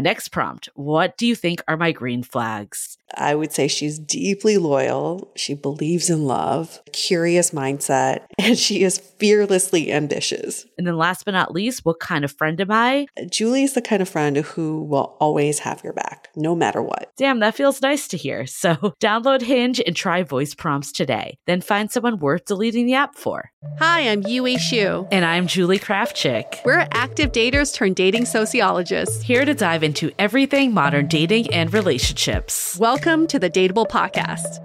next prompt What do you think are my green flags? I would say she's deeply loyal. She believes in love, curious mindset, and she is fearlessly ambitious. And then last but not least, what kind of friend am I? Julie is the kind of friend who will always have your back, no matter what. Damn, that feels nice to hear. So download Hinge and try voice prompts today. Then find someone worth deleting the app for. Hi, I'm Yue Xu. And I'm Julie Krafchick. We're active daters turned dating sociologists. Here to dive into everything modern dating and relationships. Welcome to the Dateable Podcast.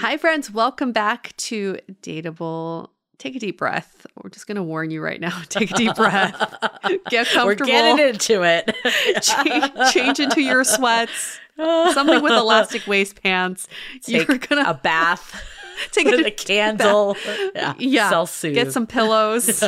Hi, friends. Welcome back to Dateable. Take a deep breath. We're just going to warn you right now. Take a deep breath. Get comfortable. We're getting into it. change, change into your sweats. Something with elastic waist pants. Take You're gonna a bath. Take a, a candle. Yeah. yeah. Self-soothe. Get some pillows.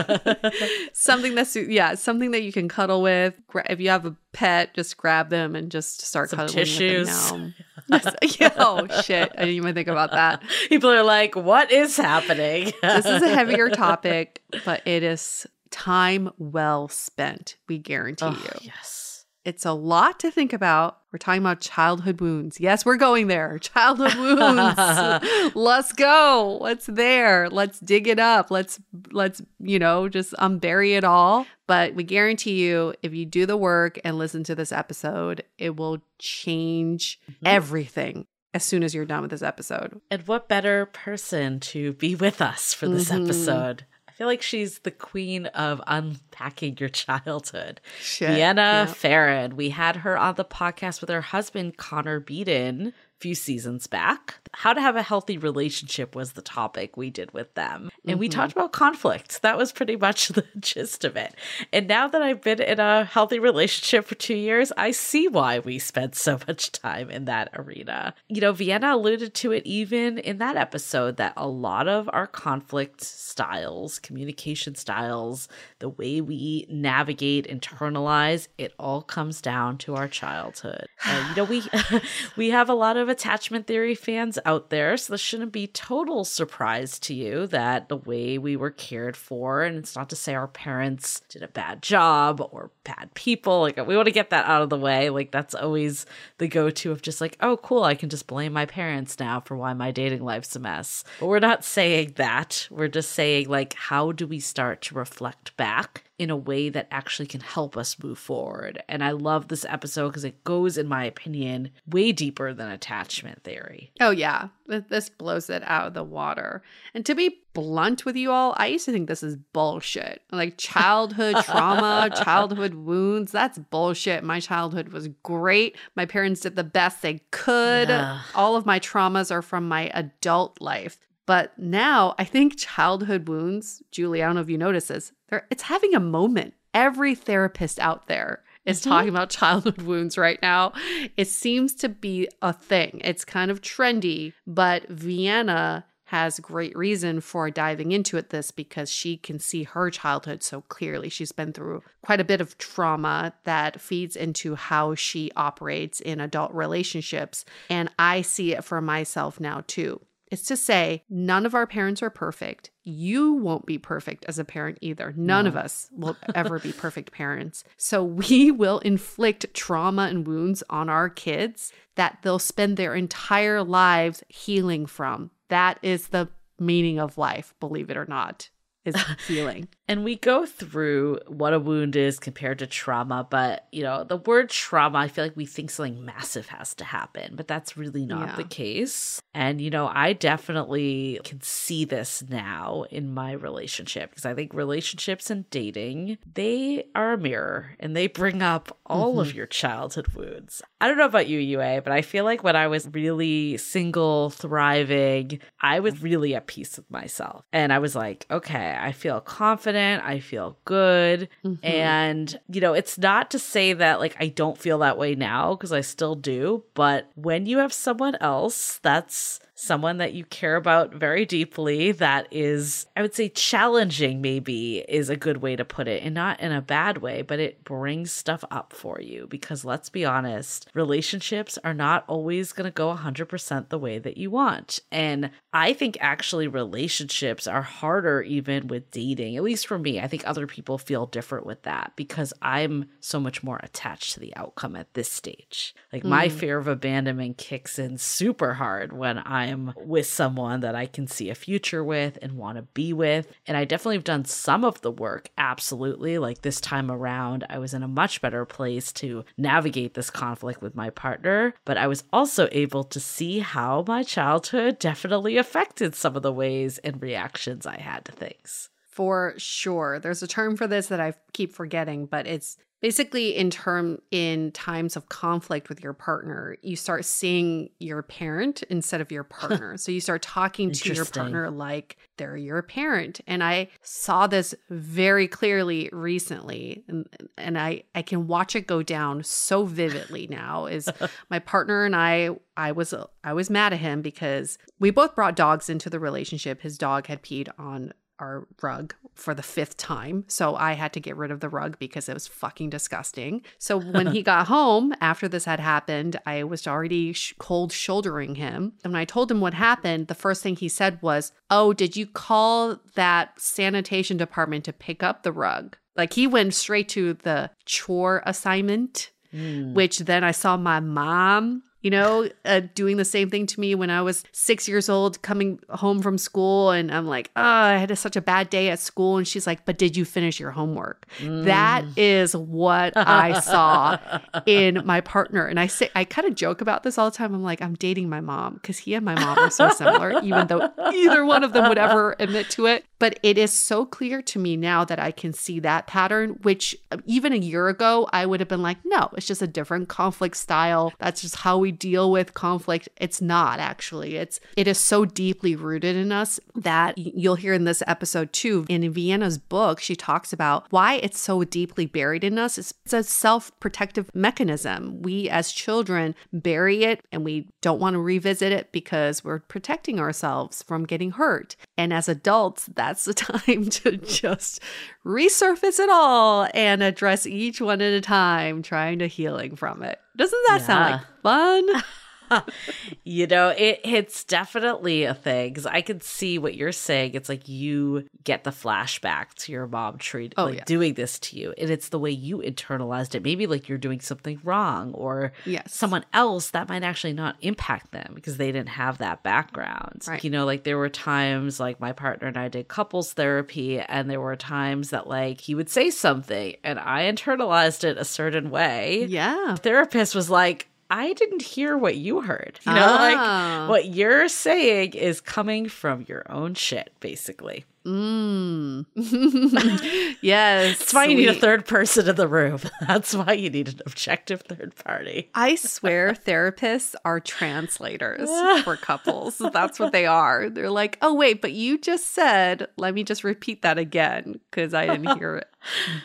something that's yeah, something that you can cuddle with. If you have a pet, just grab them and just start some cuddling tissues. with them yeah, oh shit! I didn't even think about that. People are like, "What is happening?" this is a heavier topic, but it is time well spent. We guarantee oh, you. Yes. It's a lot to think about. We're talking about childhood wounds. Yes, we're going there. Childhood wounds. let's go. What's there? Let's dig it up. Let's let's, you know, just unbury it all. But we guarantee you if you do the work and listen to this episode, it will change mm-hmm. everything as soon as you're done with this episode. And what better person to be with us for this mm-hmm. episode feel like she's the queen of unpacking your childhood. Shit, Vienna yeah. Pharaon. We had her on the podcast with her husband, Connor Beaton, few seasons back. How to have a healthy relationship was the topic we did with them. And mm-hmm. we talked about conflict. That was pretty much the gist of it. And now that I've been in a healthy relationship for two years, I see why we spent so much time in that arena. You know, Vienna alluded to it even in that episode that a lot of our conflict styles, communication styles, the way we navigate, internalize, it all comes down to our childhood. And, you know, we we have a lot of attachment theory fans out there, so this shouldn't be total surprise to you that the way we were cared for, and it's not to say our parents did a bad job or bad people. Like we want to get that out of the way. Like that's always the go-to of just like, oh, cool, I can just blame my parents now for why my dating life's a mess. But we're not saying that. We're just saying like, how do we start to reflect back in a way that actually can help us move forward. And I love this episode because it goes, in my opinion, way deeper than attachment theory. Oh, yeah. This blows it out of the water. And to be blunt with you all, I used to think this is bullshit. Like childhood trauma, childhood wounds, that's bullshit. My childhood was great. My parents did the best they could. Yeah. All of my traumas are from my adult life. But now I think childhood wounds, Julie, I don't know if you notice this, it's having a moment. Every therapist out there is mm-hmm. talking about childhood wounds right now. It seems to be a thing. It's kind of trendy, but Vienna has great reason for diving into it this because she can see her childhood so clearly. She's been through quite a bit of trauma that feeds into how she operates in adult relationships. And I see it for myself now too. It's to say, none of our parents are perfect. You won't be perfect as a parent either. None no. of us will ever be perfect parents. So we will inflict trauma and wounds on our kids that they'll spend their entire lives healing from. That is the meaning of life, believe it or not is healing. And we go through what a wound is compared to trauma, but you know, the word trauma, I feel like we think something massive has to happen, but that's really not yeah. the case. And you know, I definitely can see this now in my relationship because I think relationships and dating, they are a mirror and they bring up all mm-hmm. of your childhood wounds. I don't know about you, Yue, but I feel like when I was really single, thriving, I was really at peace with myself. And I was like, okay, I feel confident, I feel good. Mm-hmm. And, you know, it's not to say that like I don't feel that way now because I still do, but when you have someone else that's someone that you care about very deeply that is i would say challenging maybe is a good way to put it and not in a bad way but it brings stuff up for you because let's be honest relationships are not always going to go 100% the way that you want. And i think actually relationships are harder even with dating at least for me. I think other people feel different with that because i'm so much more attached to the outcome at this stage. Like mm. my fear of abandonment kicks in super hard when i I'm with someone that I can see a future with and want to be with. And I definitely have done some of the work, absolutely. Like this time around, I was in a much better place to navigate this conflict with my partner, but I was also able to see how my childhood definitely affected some of the ways and reactions I had to things. For sure. There's a term for this that I keep forgetting, but it's basically in term in times of conflict with your partner you start seeing your parent instead of your partner. So you start talking to your partner like they're your parent. And i saw this very clearly recently and, and i i can watch it go down so vividly now is my partner and i i was i was mad at him because we both brought dogs into the relationship. His dog had peed on our rug for the fifth time. So I had to get rid of the rug because it was fucking disgusting. So when he got home after this had happened, I was already sh- cold shouldering him. And when I told him what happened, the first thing he said was, Oh, did you call that sanitation department to pick up the rug? Like he went straight to the chore assignment. Mm. Which then I saw my mom you know, uh, doing the same thing to me when I was six years old, coming home from school. And I'm like, oh, I had a, such a bad day at school. And she's like, but did you finish your homework? Mm. That is what I saw in my partner. And I say, I kind of joke about this all the time. I'm like, I'm dating my mom because he and my mom are so similar, even though either one of them would ever admit to it. But it is so clear to me now that I can see that pattern, which uh, even a year ago, I would have been like, no, it's just a different conflict style. That's just how we deal with conflict. It's not actually. It's it is so deeply rooted in us that you'll hear in this episode too. In Vienna's book, she talks about why it's so deeply buried in us. It's, it's a self-protective mechanism. We as children bury it and we don't want to revisit it because we're protecting ourselves from getting hurt. And as adults, that's the time to just resurface it all and address each one at a time, trying to healing from it. Doesn't that yeah. sound like fun? you know, it it's definitely a thing because I can see what you're saying. It's like you get the flashback to your mom treat oh, like yeah. doing this to you, and it's the way you internalized it. Maybe like you're doing something wrong, or yes. someone else that might actually not impact them because they didn't have that background. Right. You know, like there were times like my partner and I did couples therapy, and there were times that like he would say something, and I internalized it a certain way. Yeah, the therapist was like I didn't hear what you heard. You know, like ah. what you're saying is coming from your own shit, basically. Mm. yes. That's why you need a third person in the room. That's why you need an objective third party. I swear therapists are translators for couples. That's what they are. They're like, oh, wait, but you just said, let me just repeat that again because I didn't hear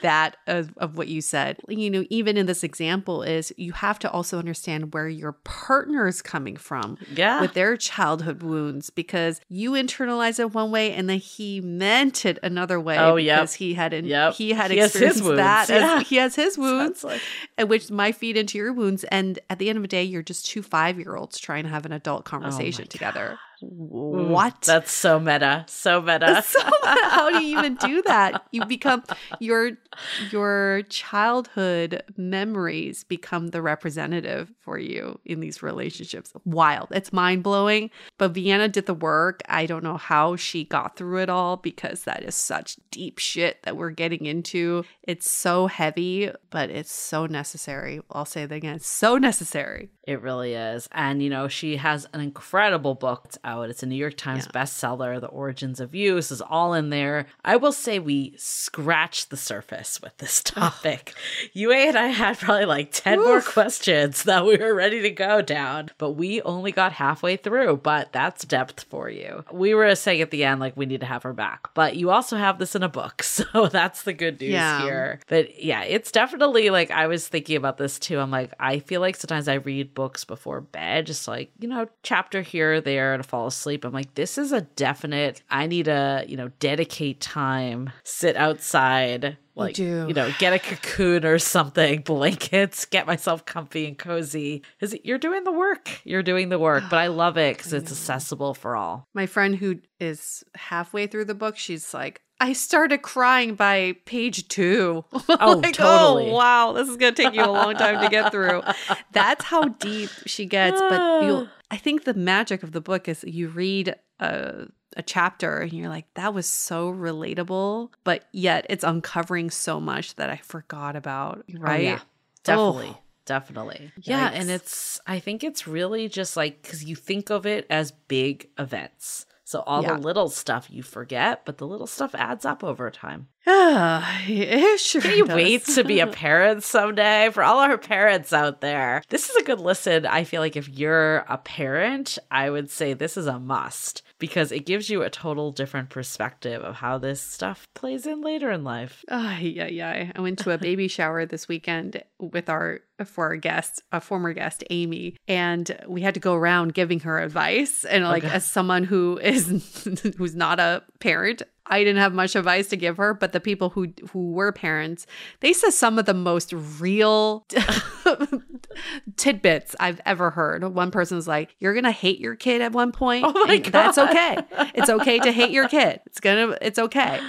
that of, of what you said. You know, even in this example, is you have to also understand where your partner is coming from yeah. with their childhood wounds because you internalize it one way and then he meant it another way oh, because he had in, yep. he had he experienced that yeah. he has his wounds like. and which might feed into your wounds and at the end of the day you're just two five year olds trying to have an adult conversation oh together God Mm, what? That's so meta. So meta. so meta. How do you even do that? You become your your childhood memories become the representative for you in these relationships. Wild. It's mind blowing. But Vienna did the work. I don't know how she got through it all because that is such deep shit that we're getting into. It's so heavy, but it's so necessary. I'll say that again. It's so necessary. It really is. And, you know, she has an incredible book out. It's a New York Times yeah. bestseller. The Origins of Use is all in there. I will say we scratched the surface with this topic. Yue and I had probably like 10 Oof. more questions that we were ready to go down, but we only got halfway through. But that's depth for you. We were saying at the end, like, we need to have her back. But you also have this in a book. So that's the good news yeah. here. But yeah, it's definitely like I was thinking about this too. I'm like, I feel like sometimes I read books before bed, just like, you know, chapter here or there to fall asleep. I'm like, this is a definite, I need to, you know, dedicate time, sit outside, like you, you, know get a cocoon or something blankets get myself comfy and cozy because you're doing the work you're doing the work but i love it because it's accessible for all my friend who is halfway through the book she's like I started crying by page two. Oh, like, oh, totally. Oh, wow, this is gonna take you a long time to get through. That's how deep she gets. But you, I think the magic of the book is you read a a chapter and you're like that was so relatable but yet it's uncovering so much that i forgot about right oh, yeah definitely oh. definitely Yikes. yeah and it's i think it's really just like because you think of it as big events so all yeah. the little stuff you forget, but the little stuff adds up over time. it sure Can you does. wait to be a parent someday? For all our parents out there, this is a good listen. I feel like if you're a parent, I would say this is a must because it gives you a total different perspective of how this stuff plays in later in life. Oh, yeah, yeah. I went to a baby shower this weekend with our for our guest, a former guest, Amy, and we had to go around giving her advice. And like okay. as someone who is who's not a parent, I didn't have much advice to give her, but the people who who were parents, they said some of the most real tidbits I've ever heard. One person's like, "You're gonna hate your kid at one point. Oh my God. That's okay. It's okay to hate your kid. It's gonna, it's okay."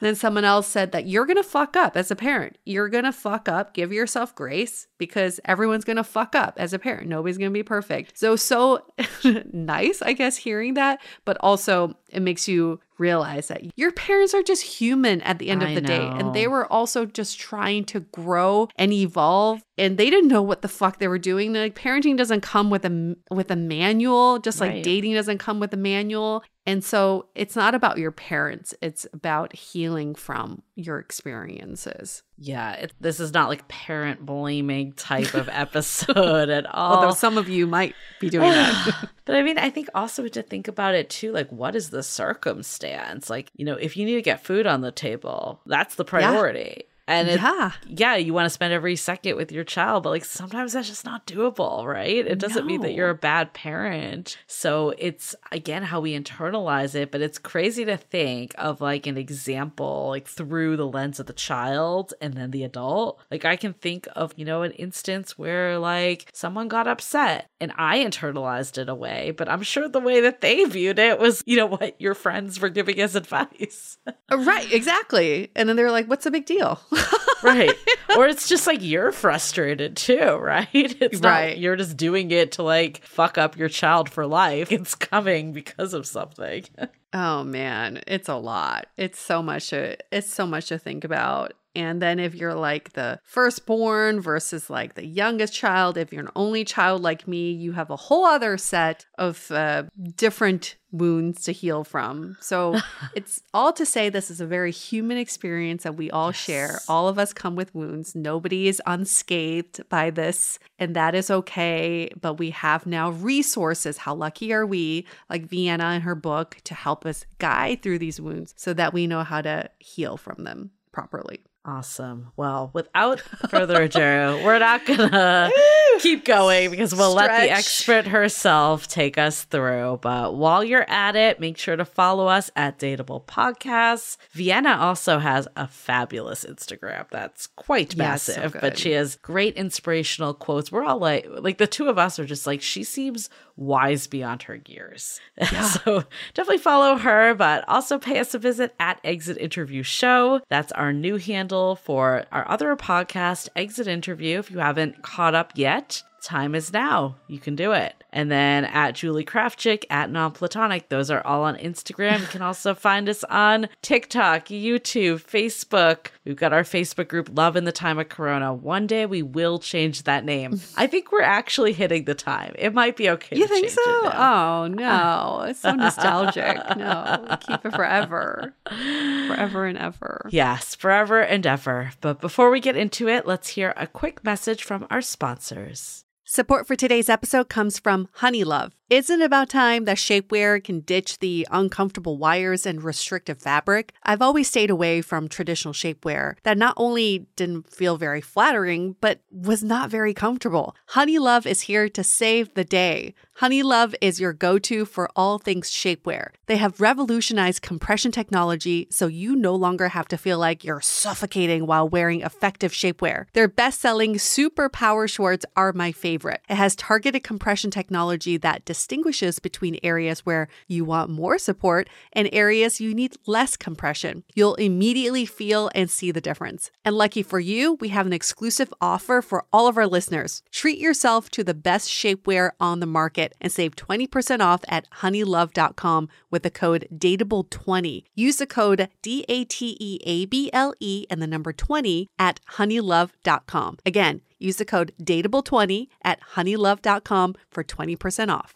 And then someone else said that you're gonna fuck up as a parent. You're gonna fuck up. Give yourself grace because everyone's gonna fuck up as a parent. Nobody's gonna be perfect. So so nice, I guess, hearing that, but also it makes you realize that your parents are just human at the end of the day and they were also just trying to grow and evolve and they didn't know what the fuck they were doing like parenting doesn't come with a with a manual just like right. dating doesn't come with a manual and so it's not about your parents, it's about healing from your experiences. Yeah, it, this is not like parent blaming type of episode at all. Although some of you might be doing that. but I mean, I think also to think about it too like, what is the circumstance? Like, you know, if you need to get food on the table, that's the priority. Yeah. And it, yeah, yeah, you want to spend every second with your child, but like sometimes that's just not doable, right? It doesn't no. mean that you're a bad parent. So it's again how we internalize it, but it's crazy to think of like an example like through the lens of the child and then the adult. Like I can think of, you know, an instance where like someone got upset and I internalized it away, but I'm sure the way that they viewed it was, you know, what your friends were giving as advice. right, exactly. And then they're like, what's the big deal? right. Or it's just like you're frustrated too, right? It's not right. you're just doing it to like fuck up your child for life. It's coming because of something. oh man, it's a lot. It's so much to, it's so much to think about. And then if you're like the firstborn versus like the youngest child, if you're an only child like me, you have a whole other set of uh, different wounds to heal from. So it's all to say this is a very human experience that we all yes. share. All of us come with wounds. Nobody is unscathed by this, and that is okay. But we have now resources. How lucky are we, like Vienna in her book, to help us guide through these wounds so that we know how to heal from them properly. Awesome. Well, without further ado, we're not gonna keep going because we'll Stretch. let the expert herself take us through. But while you're at it, make sure to follow us at Dateable Podcasts. Vienna also has a fabulous Instagram that's quite massive, yeah, so but she has great inspirational quotes. We're all like, like the two of us are just like, she seems wise beyond her years. Yeah. so definitely follow her, but also pay us a visit at Exit Interview Show. That's our new handle for our other podcast, Exit Interview. If you haven't caught up yet, time is now. You can do it. And then at Julie Krafchick, at Non-Platonic. Those are all on Instagram. You can also find us on TikTok, YouTube, Facebook. We've got our Facebook group, Love in the Time of Corona. One day we will change that name. I think we're actually hitting the time. It might be okay. You think so? Oh, no. It's so nostalgic. no, keep it forever. Forever and ever. Yes, forever and ever. But before we get into it, let's hear a quick message from our sponsors. Support for today's episode comes from Honeylove. Isn't it about time that shapewear can ditch the uncomfortable wires and restrictive fabric? I've always stayed away from traditional shapewear that not only didn't feel very flattering, but was not very comfortable. Honeylove is here to save the day. Honeylove is your go to for all things shapewear. They have revolutionized compression technology so you no longer have to feel like you're suffocating while wearing effective shapewear. Their best selling Super Power Shorts are my favorite. It has targeted compression technology that distinguishes between areas where you want more support and areas you need less compression. You'll immediately feel and see the difference. And lucky for you, we have an exclusive offer for all of our listeners. Treat yourself to the best shapewear on the market and save 20% off at honeylove.com with the code DATEABLE20. Use the code D A T E A B L E and the number 20 at honeylove.com. Again, use the code DATEABLE20 at honeylove.com for 20% off.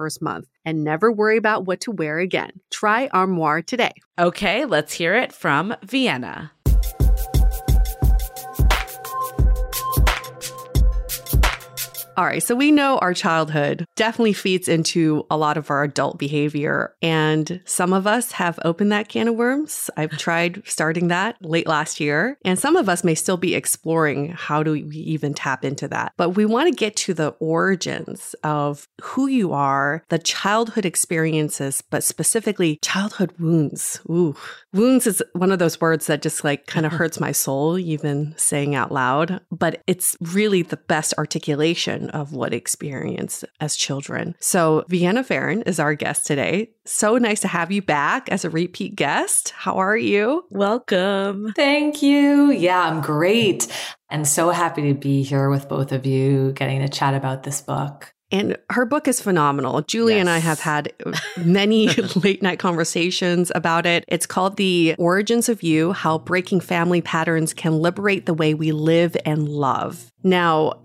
month and never worry about what to wear again. Try Armoire today. Okay, let's hear it from Vienna. All right. So we know our childhood definitely feeds into a lot of our adult behavior. And some of us have opened that can of worms. I've tried starting that late last year. And some of us may still be exploring how do we even tap into that. But we want to get to the origins of who you are, the childhood experiences, but specifically childhood wounds. Ooh, wounds is one of those words that just like kind of hurts my soul, even saying out loud. But it's really the best articulation of what experience as children. So Vienna Pharaon is our guest today. So nice to have you back as a repeat guest. How are you? Welcome. Thank you. Yeah, I'm great. And so happy to be here with both of you, getting to chat about this book. And her book is phenomenal. Julie yes. and I have had many late night conversations about it. It's called The Origins of You How Breaking Family Patterns Can Liberate the Way We Live and Love. Now,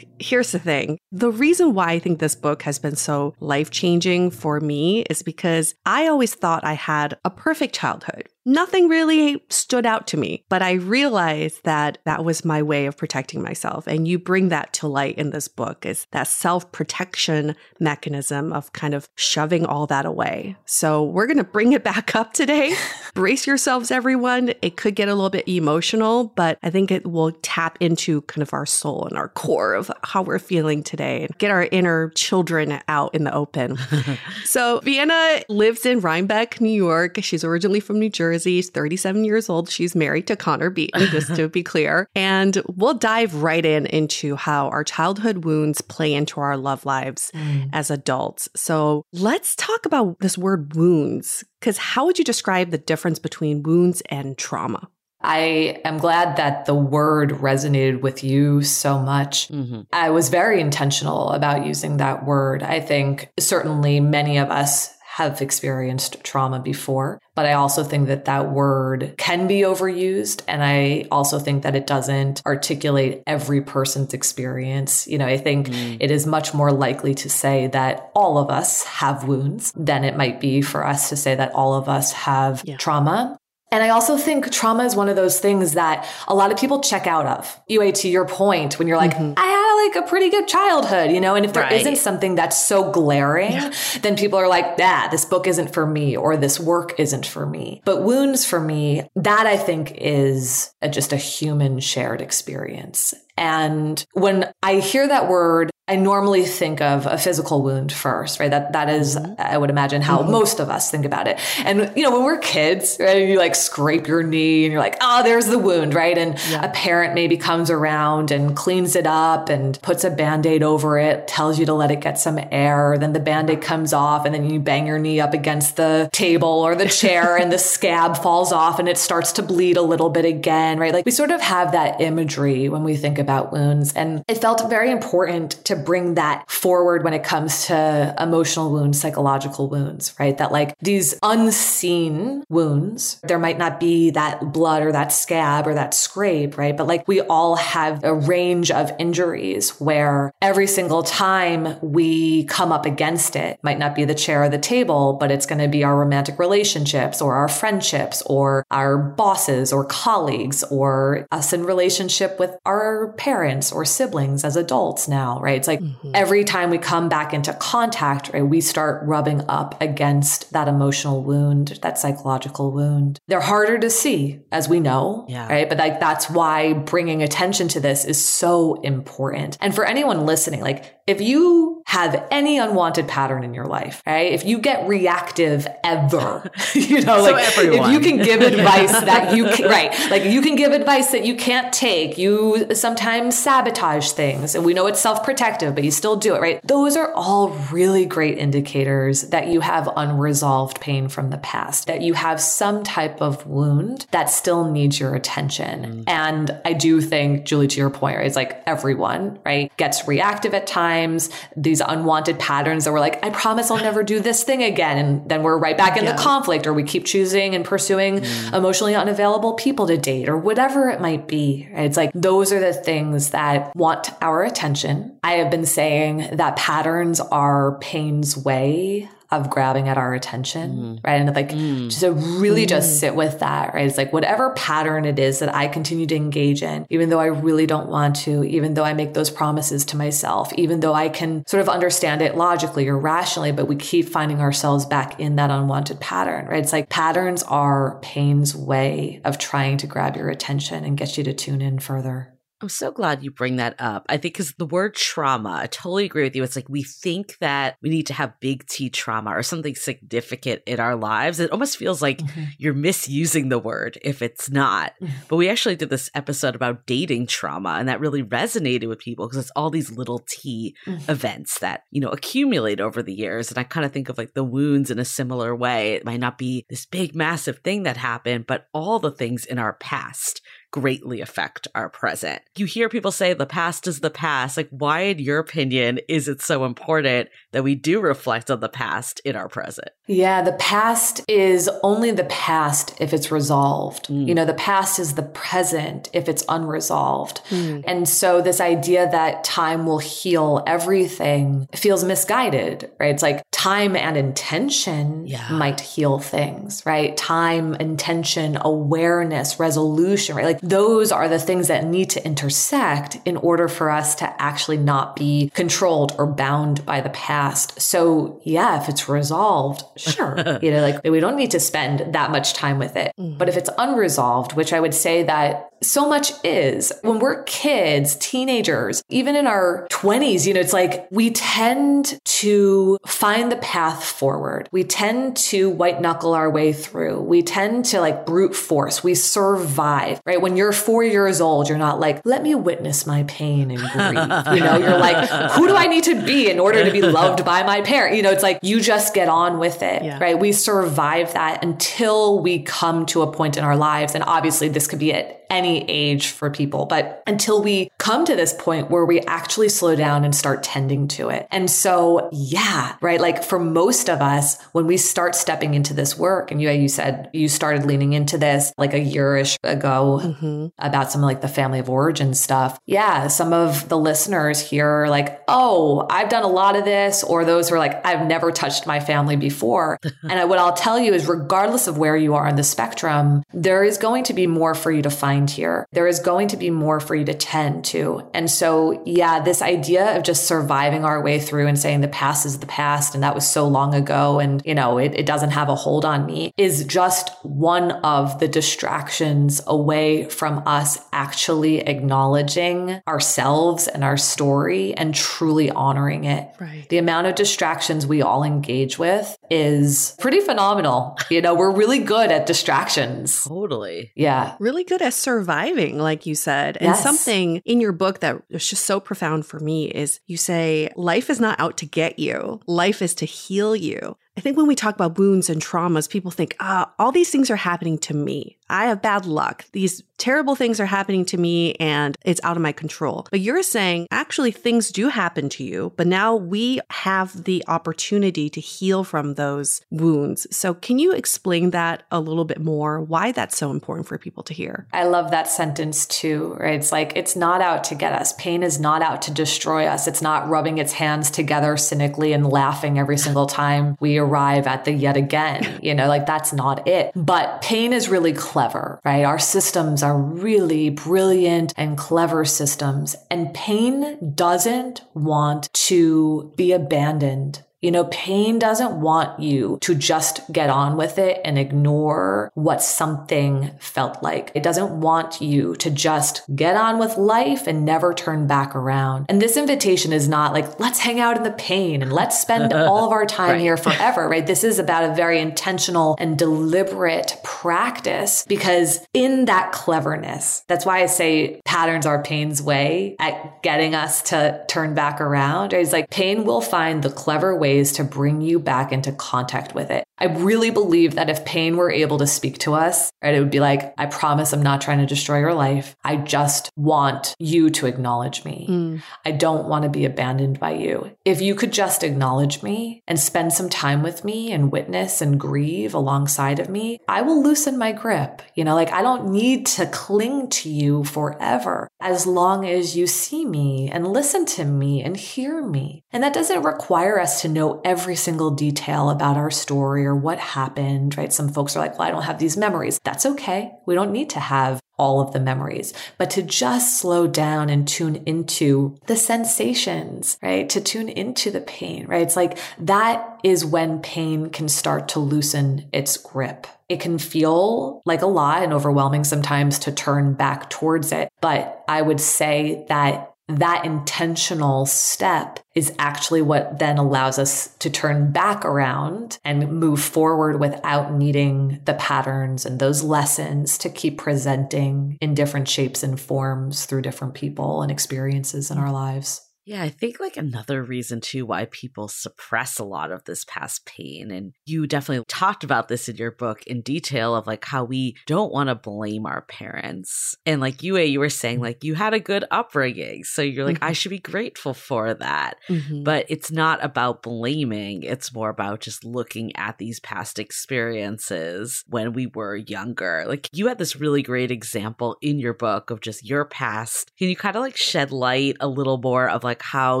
here's the thing the reason why I think this book has been so life changing for me is because I always thought I had a perfect childhood nothing really stood out to me. But I realized that that was my way of protecting myself. And you bring that to light in this book is that self protection mechanism of kind of shoving all that away. So we're going to bring it back up today. Brace yourselves, everyone. It could get a little bit emotional, but I think it will tap into kind of our soul and our core of how we're feeling today and get our inner children out in the open. so Vienna lives in Rhinebeck, New York. She's originally from New Jersey. She's 37 years old. She's married to Connor Beaton, just to be clear. And we'll dive right in into how our childhood wounds play into our love lives mm. as adults. So let's talk about this word wounds, because how would you describe the difference between wounds and trauma? I am glad that the word resonated with you so much. Mm-hmm. I was very intentional about using that word. I think certainly many of us have experienced trauma before. But I also think that that word can be overused. And I also think that it doesn't articulate every person's experience. You know, I think mm. it is much more likely to say that all of us have wounds than it might be for us to say that all of us have yeah. trauma. And I also think trauma is one of those things that a lot of people check out of. Yue, to your point, when you're like, mm-hmm. I had like a pretty good childhood, you know, and if there right. not something that's so glaring, yeah. then people are like, ah, this book isn't for me or this work isn't for me. But wounds for me, that I think is a, just a human shared experience. And when I hear that word, I normally think of a physical wound first, right? That that is, mm-hmm. I would imagine, how mm-hmm. most of us think about it. And you know, when we're kids, right, you like scrape your knee and you're like, oh, there's the wound, right? And yeah. a parent maybe comes around and cleans it up and puts a band-aid over it, tells you to let it get some air. Then the band-aid comes off, and then you bang your knee up against the table or the chair, and the scab falls off and it starts to bleed a little bit again, right? Like we sort of have that imagery when we think about wounds. And it felt very important to bring that forward when it comes to emotional wounds, psychological wounds, right? That like these unseen wounds, there might not be that blood or that scab or that scrape, right? But like we all have a range of injuries where every single time we come up against it, might not be the chair or the table, but it's going to be our romantic relationships or our friendships or our bosses or colleagues or us in relationship with our parents or siblings as adults now, right? It's like mm-hmm. every time we come back into contact, right, we start rubbing up against that emotional wound, that psychological wound. They're harder to see, as we know, yeah. right? But like that's why bringing attention to this is so important. And for anyone listening, like if you have any unwanted pattern in your life, right? If you get reactive ever, you know, so like everyone. if you can give advice that you can, right, like you can give advice that you can't take, you sometimes sabotage things, and we know it's self-protective, but you still do it, right? Those are all really great indicators that you have unresolved pain from the past, that you have some type of wound that still needs your attention. Mm. And I do think, Julie, to your point, right, it's like everyone, right, gets reactive at times times, these unwanted patterns that we're like, I promise I'll never do this thing again. And then we're right back in yeah. the conflict, or we keep choosing and pursuing mm. emotionally unavailable people to date, or whatever it might be. It's like those are the things that want our attention. I have been saying that patterns are pain's way of grabbing at our attention, mm. right? And like mm. just to really mm. just sit with that, right? It's like whatever pattern it is that I continue to engage in, even though I really don't want to, even though I make those promises to myself, even though I can sort of understand it logically or rationally, but we keep finding ourselves back in that unwanted pattern, right? It's like patterns are pain's way of trying to grab your attention and get you to tune in further. I'm so glad you bring that up. I think because the word trauma, I totally agree with you. It's like we think that we need to have big T trauma or something significant in our lives. It almost feels like mm-hmm. you're misusing the word if it's not. Mm-hmm. But we actually did this episode about dating trauma, and that really resonated with people because it's all these little T mm-hmm. events that, you know, accumulate over the years. And I kind of think of like the wounds in a similar way. It might not be this big, massive thing that happened, but all the things in our past greatly affect our present. You hear people say the past is the past. Like, why, in your opinion, is it so important that we do reflect on the past in our present? Yeah, the past is only the past if it's resolved. Mm. You know, the past is the present if it's unresolved. Mm. And so, this idea that time will heal everything feels misguided, right? It's like time and intention yeah. might heal things, right? Time, intention, awareness, resolution, right? Like, those are the things that need to intersect in order for us to actually not be controlled or bound by the past. So yeah, if it's resolved, sure. you know, like we don't need to spend that much time with it. Mm-hmm. But if it's unresolved, which I would say that so much is when we're kids, teenagers, even in our 20s, you know, it's like we tend to find the path forward. We tend to white knuckle our way through. We tend to like brute force. We survive, right? When you're four years old, you're not like, let me witness my pain and grief. you know, you're like, who do I need to be in order to be loved by my parent? You know, it's like you just get on with it, yeah. right? We survive that until we come to a point in our lives. And obviously, this could be at any age for people, but until we come to this point where we actually slow down and start tending to it. And so, yeah, right. Like for most of us, when we start stepping into this work, and you, you said you started leaning into this like a yearish ago mm-hmm. about some like the family of origin stuff. Yeah. Some of the listeners here are like, oh, I've done a lot of this, or those who are like, I've never touched my family before. and what I'll tell you is, regardless of where you are on the spectrum, there is going to be more for you to find here. There is going to be more for you to tend to. And so, yeah, this idea of just surviving our way through and saying the past is the past and that was so long ago and, you know, it, it doesn't have a hold on me is just one of the distractions away from us actually acknowledging ourselves and our story and truly honoring it. Right. The amount of distractions we all engage with is pretty phenomenal. You know, we're really good at distractions. Totally. Yeah. Really good at surviving, like you said. And yes. something in your book that was just so profound for me is you say, life is not out to get you, life is to heal you. I think when we talk about wounds and traumas, people think, ah, all these things are happening to me. I have bad luck. These terrible things are happening to me and it's out of my control. But you're saying actually things do happen to you, but now we have the opportunity to heal from those wounds. So can you explain that a little bit more? Why that's so important for people to hear? I love that sentence too, right? It's like it's not out to get us. Pain is not out to destroy us. It's not rubbing its hands together cynically and laughing every single time we arrive at the yet again. You know, like that's not it. But pain is really clever, right? Our systems are really brilliant and clever systems. And pain doesn't want to be abandoned you know, pain doesn't want you to just get on with it and ignore what something felt like. It doesn't want you to just get on with life and never turn back around. And this invitation is not like, let's hang out in the pain and let's spend all of our time right. here forever, right? This is about a very intentional and deliberate practice because in that cleverness, that's why I say patterns are pain's way at getting us to turn back around. It's like pain will find the clever way ways to bring you back into contact with it. I really believe that if pain were able to speak to us, right, it would be like, I promise I'm not trying to destroy your life. I just want you to acknowledge me. Mm. I don't want to be abandoned by you. If you could just acknowledge me and spend some time with me and witness and grieve alongside of me, I will loosen my grip. You know, like I don't need to cling to you forever as long as you see me and listen to me and hear me. And that doesn't require us to know every single detail about our story or what happened, right? Some folks are like, well, I don't have these memories. That's okay. We don't need to have all of the memories, but to just slow down and tune into the sensations, right? To tune into the pain, right? It's like that is when pain can start to loosen its grip. It can feel like a lot and overwhelming sometimes to turn back towards it. But I would say that that intentional step is actually what then allows us to turn back around and move forward without needing the patterns and those lessons to keep presenting in different shapes and forms through different people and experiences in our lives. Yeah, I think like another reason too why people suppress a lot of this past pain. And you definitely talked about this in your book in detail of like how we don't want to blame our parents. And like Yue, you were saying mm-hmm. like you had a good upbringing. So you're like, mm-hmm. I should be grateful for that. Mm-hmm. But it's not about blaming, it's more about just looking at these past experiences when we were younger. Like you had this really great example in your book of just your past. Can you kind of like shed light a little more of like, like how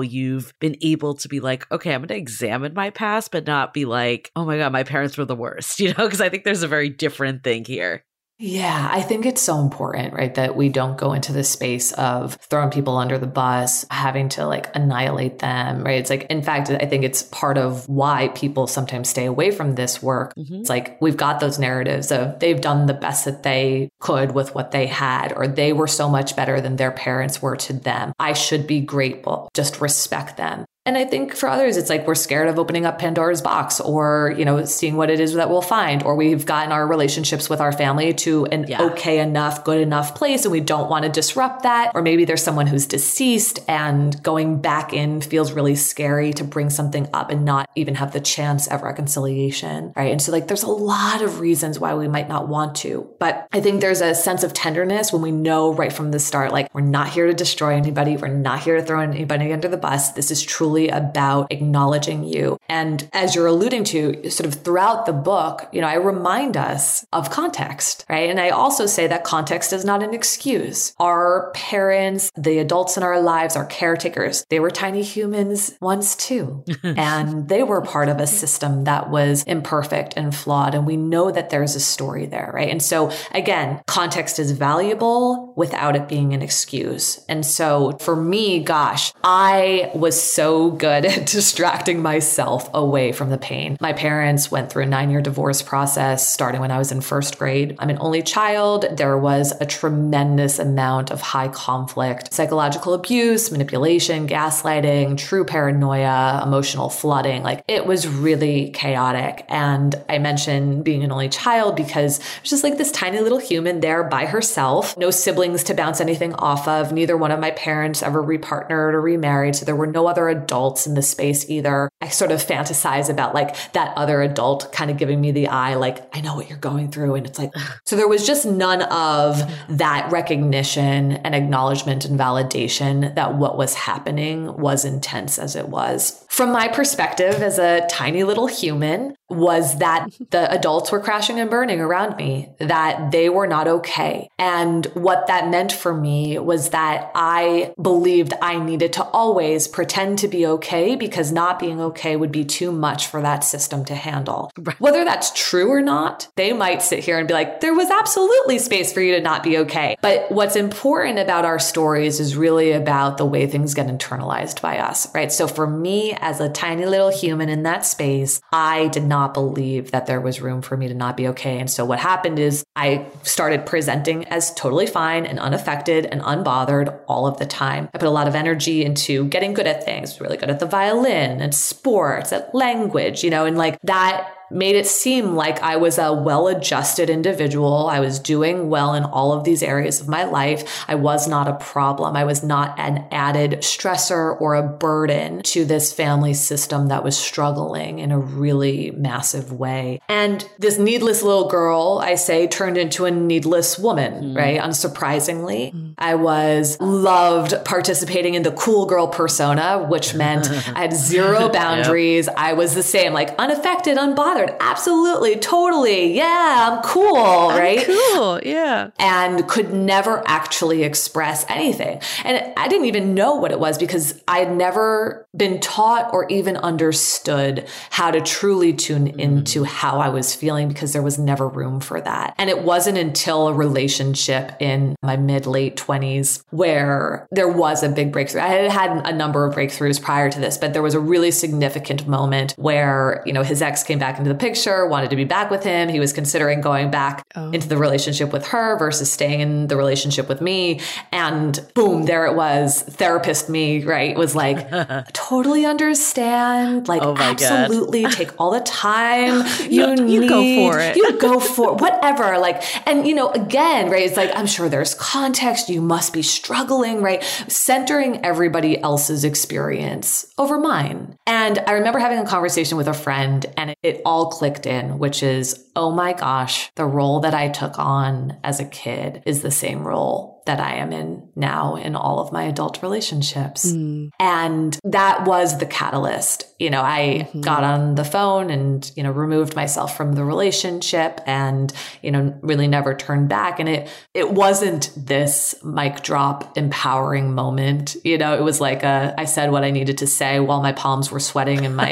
you've been able to be like, okay, I'm going to examine my past, but not be like, oh my God, my parents were the worst, you know? Because I think there's a very different thing here. Yeah, I think it's so important, right? That we don't go into the space of throwing people under the bus, having to like annihilate them, right? It's like, in fact, I think it's part of why people sometimes stay away from this work. Mm-hmm. It's like we've got those narratives of they've done the best that they could with what they had, or they were so much better than their parents were to them. I should be grateful, just respect them. And I think for others, it's like we're scared of opening up Pandora's box or, you know, seeing what it is that we'll find, or we've gotten our relationships with our family to an yeah. okay enough, good enough place, and we don't want to disrupt that. Or maybe there's someone who's deceased and going back in feels really scary to bring something up and not even have the chance of reconciliation. Right. And so, like, there's a lot of reasons why we might not want to. But I think there's a sense of tenderness when we know right from the start, like, we're not here to destroy anybody, we're not here to throw anybody under the bus. This is truly truly about acknowledging you. And as you're alluding to, sort of throughout the book, you know, I remind us of context, right? And I also say that context is not an excuse. Our parents, the adults in our lives, our caretakers, they were tiny humans once too. and they were part of a system that was imperfect and flawed. And we know that there's a story there, right? And so again, context is valuable without it being an excuse. And so for me, gosh, I was so good at distracting myself away from the pain. My parents went through a nine year divorce process starting when I was in first grade. I'm an only child. There was a tremendous amount of high conflict, psychological abuse, manipulation, gaslighting, true paranoia, emotional flooding. Like it was really chaotic. And I mentioned being an only child because it was just like this tiny little human there by herself, no siblings to bounce anything off of. Neither one of my parents ever repartnered or remarried. So there were no other adults adults in the space either. I sort of fantasize about like that other adult kind of giving me the eye, like, I know what you're going through. And it's like, so there was just none of that recognition and acknowledgement and validation that what was happening was intense as it was. From my perspective as a tiny little human, was that the adults were crashing and burning around me, that they were not okay. And what that meant for me was that I believed I needed to always pretend to be okay because not being okay would be too much for that system to handle. Whether that's true or not, they might sit here and be like, there was absolutely space for you to not be okay. But what's important about our stories is really about the way things get internalized by us, right? So for me, as a tiny little human in that space, I did not not believe that there was room for me to not be okay. And so what happened is I started presenting as totally fine and unaffected and unbothered all of the time. I put a lot of energy into getting good at things, really good at the violin and sports, at language, you know, and like that made it seem like I was a well adjusted individual. I was doing well in all of these areas of my life. I was not a problem. I was not an added stressor or a burden to this family system that was struggling in a really massive way. And this needless little girl, I say, turned into a needless woman, mm. right? Unsurprisingly, mm. I was loved participating in the cool girl persona, which meant I had zero boundaries. Yep. I was the same, like unaffected, unbothered. Absolutely, totally. Yeah, I'm cool, I'm right? Cool, yeah. And could never actually express anything. And I didn't even know what it was because I had never been taught or even understood how to truly tune mm. into how I was feeling because there was never room for that. And it wasn't until a relationship in my mid late 20s where there was a big breakthrough. I had had a number of breakthroughs prior to this, but there was a really significant moment where, you know, his ex came back into the picture, wanted to be back with him. He was considering going back oh. into the relationship with her versus staying in the relationship with me. And boom, there it was. Therapist me, right, was like, totally understand. Like, oh absolutely God. take all the time you, you need. You go for it. You go for whatever. Like, and you know, again, right, it's like, I'm sure there's context. You must be struggling, right? Centering everybody else's experience over mine. And I remember having a conversation with a friend and it all clicked in, which is, oh my gosh, the role that I took on as a kid is the same role that I am in now in all of my adult relationships. Mm. And that was the catalyst. You know, I mm-hmm. got on the phone and, you know, removed myself from the relationship and, you know, really never turned back. And it, it wasn't this mic drop empowering moment. You know, it was like a, I said what I needed to say while my palms were sweating and my,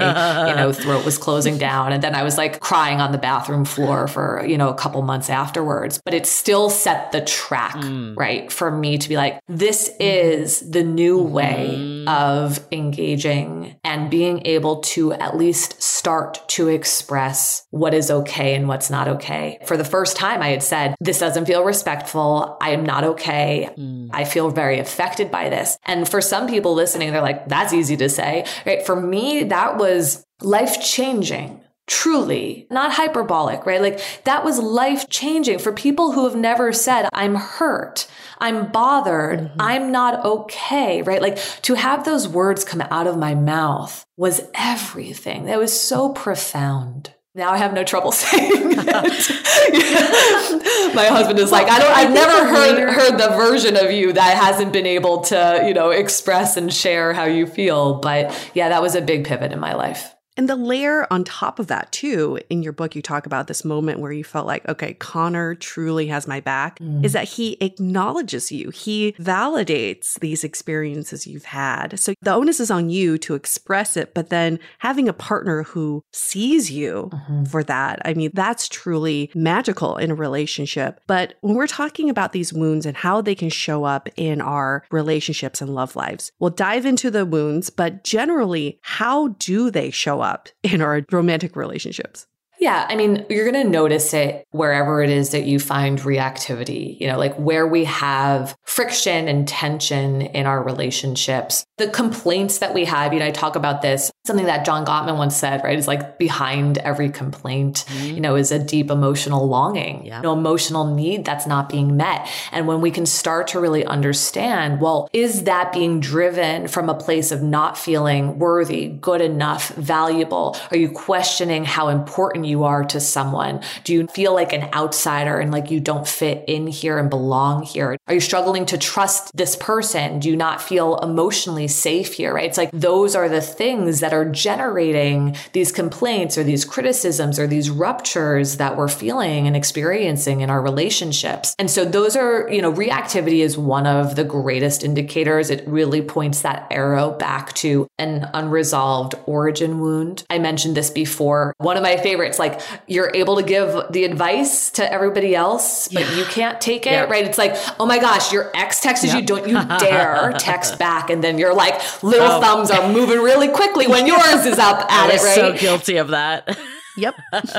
you know, throat was closing down. And then I was like crying on the bathroom floor for, you know, a couple months afterwards, but it still set the track, mm. right? For me to be like, this is the new way mm-hmm. of engaging and being able to at least start to express what is okay and what's not okay. For the first time, I had said, this doesn't feel respectful. I am not okay. Mm. I feel very affected by this. And for some people listening, they're like, that's easy to say, right? For me, that was life changing truly, not hyperbolic, right? Like that was life changing for people who have never said, I'm hurt. I'm bothered. Mm-hmm. I'm not okay, right? Like to have those words come out of my mouth was everything. That was so profound. Now I have no trouble saying it. My husband is like, I don't, I've never heard, heard the version of you that hasn't been able to, you know, express and share how you feel. But yeah, that was a big pivot in my life. And the layer on top of that, too, in your book, you talk about this moment where you felt like, okay, Connor truly has my back, mm. is that he acknowledges you. He validates these experiences you've had. So the onus is on you to express it, but then having a partner who sees you mm-hmm. for that, I mean, that's truly magical in a relationship. But when we're talking about these wounds and how they can show up in our relationships and love lives, we'll dive into the wounds, but generally, how do they show up? In our romantic relationships. Yeah, I mean, you're going to notice it wherever it is that you find reactivity, you know, like where we have friction and tension in our relationships. The complaints that we have, you know, I talk about this, something that John Gottman once said, right? Is like behind every complaint, mm-hmm. you know, is a deep emotional longing, yeah. you know, emotional need that's not being met. And when we can start to really understand, well, is that being driven from a place of not feeling worthy, good enough, valuable? Are you questioning how important you are to someone? Do you feel like an outsider and like you don't fit in here and belong here? Are you struggling to trust this person? Do you not feel emotionally safe here, right? It's like those are the things that are generating these complaints or these criticisms or these ruptures that we're feeling and experiencing in our relationships. And so those are, you know, reactivity is one of the greatest indicators. It really points that arrow back to an unresolved origin wound. I mentioned this before. One of my favorites like you're able to give the advice to everybody else, but yeah. you can't take it, yeah. right? It's like, oh my gosh, your ex texted you, don't you dare text back. And then you're like, little oh. thumbs are moving really quickly when yours is up at it, right? so guilty of that. Yep.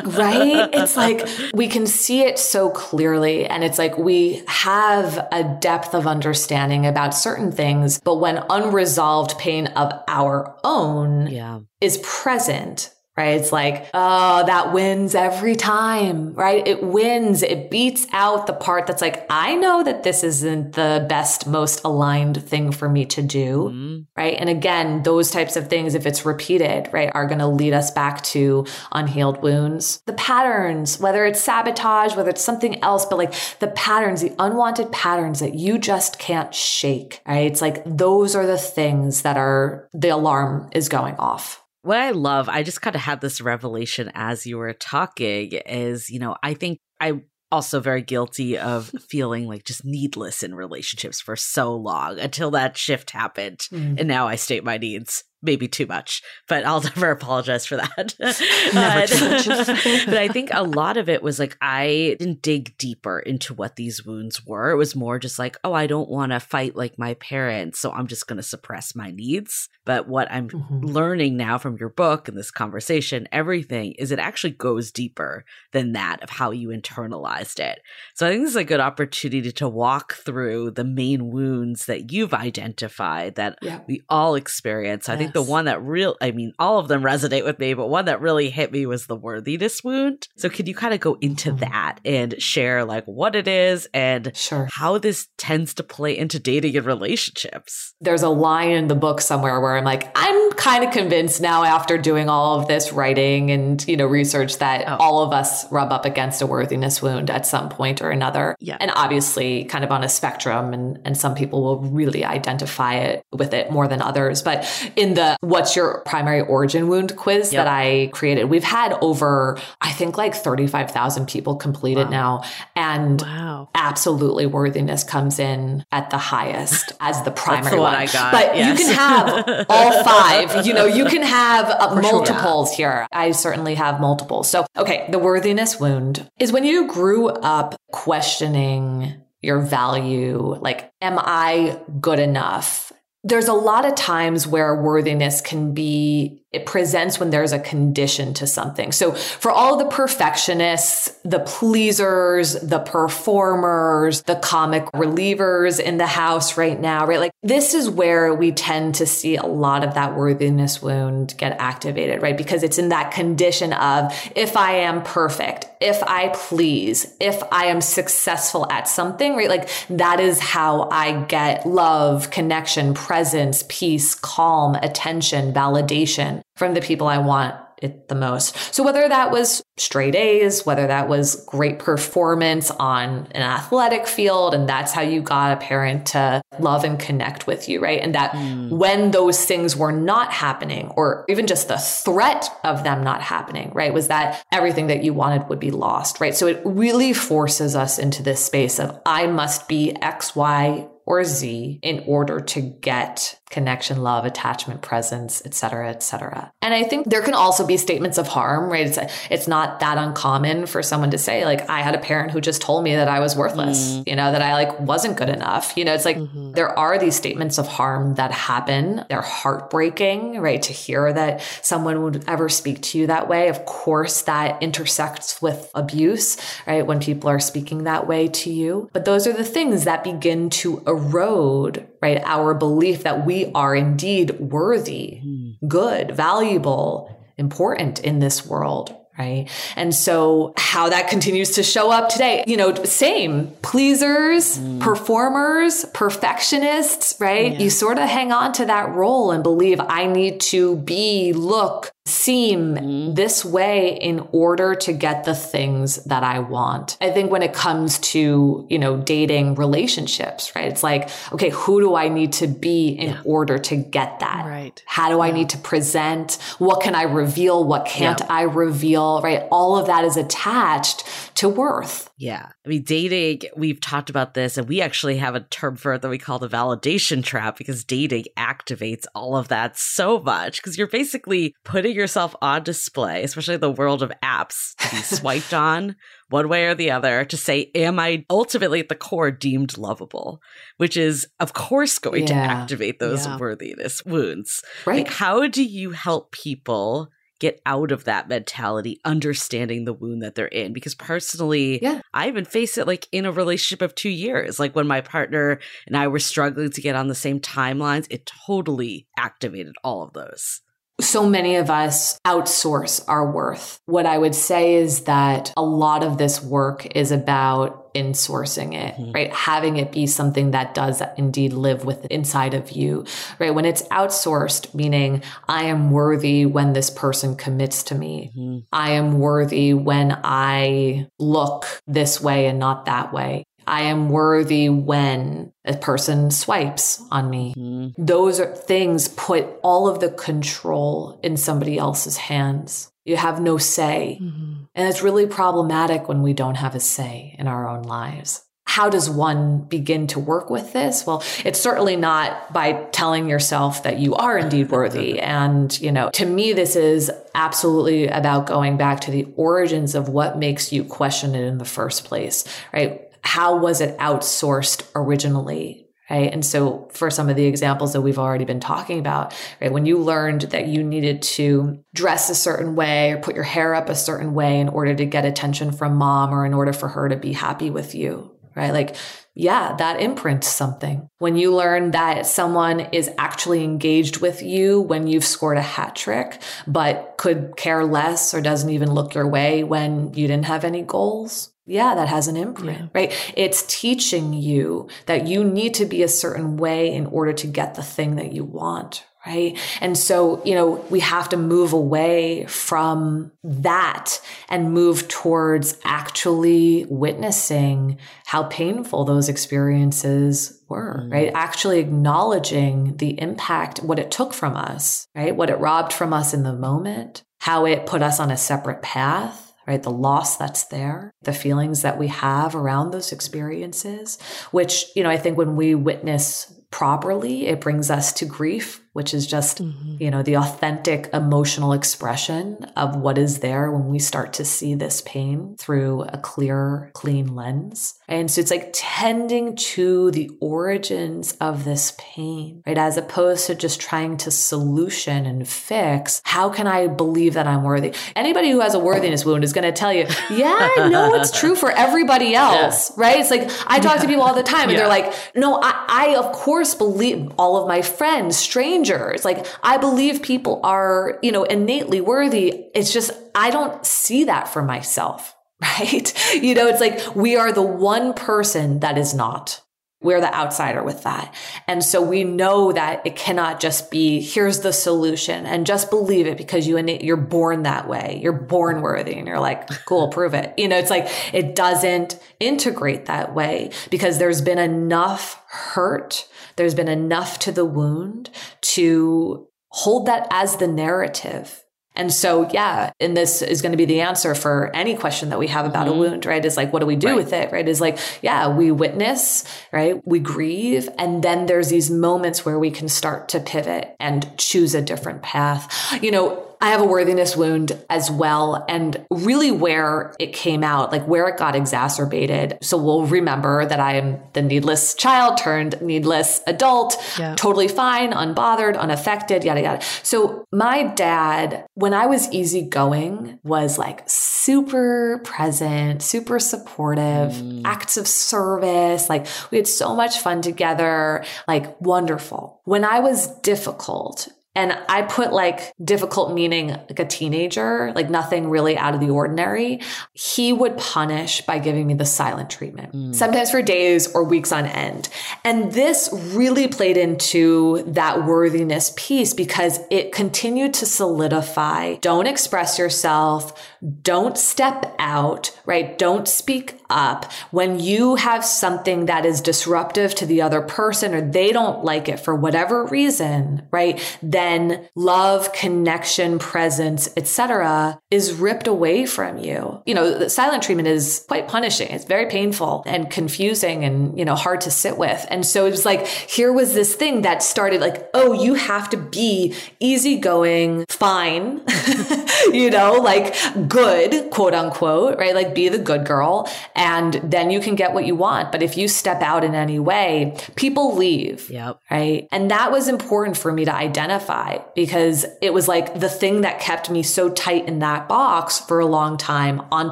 right? It's like we can see it so clearly. And it's like we have a depth of understanding about certain things, but when unresolved pain of our own yeah. is present, right? It's like, oh, that wins every time, right? It wins. It beats out the part that's like, I know that this isn't the best, most aligned thing for me to do, mm-hmm. right? And again, those types of things, if it's repeated, right, are going to lead us back to unhealed wounds. The patterns, whether it's sabotage, whether it's something else, but like the patterns, the unwanted patterns that you just can't shake, right? It's like those are the things that are the alarm is going off what I love, I just kind of had this revelation as you were talking is, you know, I think I also very guilty of feeling like just needless in relationships for so long until that shift happened. Mm. And now I state my needs maybe too much, but I'll never apologize for that. but, but I think a lot of it was like I didn't dig deeper into what these wounds were. It was more just like, oh, I don't want to fight like my parents, so I'm just going to suppress my needs. But what I'm mm-hmm. learning now from your book and this conversation, everything is it actually goes deeper than that of how you internalized it. So I think this is a good opportunity to walk through the main wounds that you've identified that yeah. we all experience. I think think the one that real I mean all of them resonate with me, but one that really hit me was the worthiness wound. So could you kind of go into mm-hmm. that and share like what it is and sure. how this tends to play into dating and relationships? There's a line in the book somewhere where I'm like, I'm kind of convinced now after doing all of this writing and, you know, research that oh. all of us rub up against a worthiness wound at some point or another. Yeah. And obviously kind of on a spectrum and, and some people will really identify it with it more than others. But in the what's your primary origin wound quiz yep. that I created. We've had over, I think like 35,000 people complete wow. it now. And wow. absolutely worthiness comes in at the highest as the primary the one. I got. But yes. you can have all five, you know, you can have uh, multiples sure. here. I certainly have multiples. So, okay, the worthiness wound is when you grew up questioning your value, like, am I good enough? There's a lot of times where worthiness can be it presents when there's a condition to something. So for all the perfectionists, the pleasers, the performers, the comic relievers in the house right now, right? Like this is where we tend to see a lot of that worthiness wound get activated, right? Because it's in that condition of if I am perfect, if I please, if I am successful at something, right? Like that is how I get love, connection, presence, peace, calm, attention, validation from the people I want it the most. So whether that was straight A's, whether that was great performance on an athletic field, and that's how you got a parent to love and connect with you, right? And that mm. when those things were not happening, or even just the threat of them not happening, right, was that everything that you wanted would be lost, right? So it really forces us into this space of I must be X, Y, or Z in order to get connection, love, attachment, presence, et cetera, et cetera. And I think there can also be statements of harm, right? It's, it's not that uncommon for someone to say, like, I had a parent who just told me that I was worthless, mm. you know, that I like wasn't good enough. You know, it's like mm-hmm. there are these statements of harm that happen. They're heartbreaking, right? To hear that someone would ever speak to you that way. Of course, that intersects with abuse, right? When people are speaking that way to you. But those are the things that begin to erode, right? Our belief that we are indeed worthy, mm. good, valuable, important in this world. Right. And so how that continues to show up today, you know, same pleasers, mm. performers, perfectionists, right? Yeah. You sort of hang on to that role and believe I need to be, look, seem mm-hmm. this way in order to get the things that I want. I think when it comes to, you know, dating relationships, right? It's like, okay, who do I need to be in yeah. order to get that? Right. How do yeah. I need to present? What can I reveal? What can't yeah. I reveal? Right? All of that is attached to worth. Yeah. I mean, dating, we've talked about this, and we actually have a term for it that we call the validation trap because dating activates all of that so much because you're basically putting yourself on display, especially the world of apps, to be swiped on one way or the other to say, Am I ultimately at the core deemed lovable? Which is, of course, going yeah. to activate those yeah. worthiness wounds. Right. Like, how do you help people? Get out of that mentality, understanding the wound that they're in. Because personally, yeah. I even faced it like in a relationship of two years. Like when my partner and I were struggling to get on the same timelines, it totally activated all of those. So many of us outsource our worth. What I would say is that a lot of this work is about insourcing it, mm-hmm. right? Having it be something that does indeed live with inside of you, right? When it's outsourced, meaning I am worthy when this person commits to me. Mm-hmm. I am worthy when I look this way and not that way. I am worthy when a person swipes on me. Mm-hmm. Those are things put all of the control in somebody else's hands. You have no say. Mm-hmm. And it's really problematic when we don't have a say in our own lives how does one begin to work with this? Well, it's certainly not by telling yourself that you are indeed worthy. And, you know, to me, this is absolutely about going back to the origins of what makes you question it in the first place, right? How was it outsourced originally? Right. And so for some of the examples that we've already been talking about, right, when you learned that you needed to dress a certain way or put your hair up a certain way in order to get attention from mom or in order for her to be happy with you, right? Like, yeah, that imprints something. When you learn that someone is actually engaged with you when you've scored a hat trick, but could care less or doesn't even look your way when you didn't have any goals, yeah, that has an imprint, yeah. right? It's teaching you that you need to be a certain way in order to get the thing that you want, right? And so, you know, we have to move away from that and move towards actually witnessing how painful those experiences were, mm. right? Actually acknowledging the impact, what it took from us, right? What it robbed from us in the moment, how it put us on a separate path right? The loss that's there, the feelings that we have around those experiences, which, you know, I think when we witness properly, it brings us to grief, which is just, mm-hmm. you know, the authentic emotional expression of what is there when we start to see this pain through a clear, clean lens. And so it's like tending to the origins of this pain, right? As opposed to just trying to solution and fix. How can I believe that I'm worthy? Anybody who has a worthiness wound is going to tell you, yeah, I know it's true for everybody else, yeah. right? It's like I talk yeah. to people all the time and yeah. they're like, no, I, I of course believe all of my friends, strangers, like I believe people are, you know, innately worthy. It's just, I don't see that for myself. right? You know, it's like we are the one person that is not. We're the outsider with that. And so we know that it cannot just be, here's the solution and just believe it because you, you're born that way. You're born worthy. And you're like, cool, prove it. You know, it's like, it doesn't integrate that way because there's been enough hurt. There's been enough to the wound to hold that as the narrative and so, yeah, and this is going to be the answer for any question that we have about mm-hmm. a wound, right? Is like, what do we do right. with it, right? Is like, yeah, we witness, right? We grieve. And then there's these moments where we can start to pivot and choose a different path. You know, I have a worthiness wound as well. And really where it came out, like where it got exacerbated. So we'll remember that I am the needless child turned needless adult, yeah. totally fine, unbothered, unaffected, yada, yada. So my dad, when I was easygoing, was like super present, super supportive, mm. acts of service. Like we had so much fun together, like wonderful. When I was difficult and I put like difficult meaning like a teenager, like nothing really out of the ordinary. He would punish by giving me the silent treatment, mm. sometimes for days or weeks on end. And this really played into that worthiness piece because it continued to solidify don't express yourself, don't step out, right? Don't speak up. When you have something that is disruptive to the other person or they don't like it for whatever reason, right? Then love, connection, presence, etc. is ripped away from you. You know, the silent treatment is quite punishing. It's very painful and confusing and, you know, hard to sit with. And so it was like, here was this thing that started like, oh, you have to be easygoing, fine, you know, like good, quote unquote, right? Like be the good girl. And then you can get what you want. But if you step out in any way, people leave. Yep. Right. And that was important for me to identify because it was like the thing that kept me so tight in that box for a long time on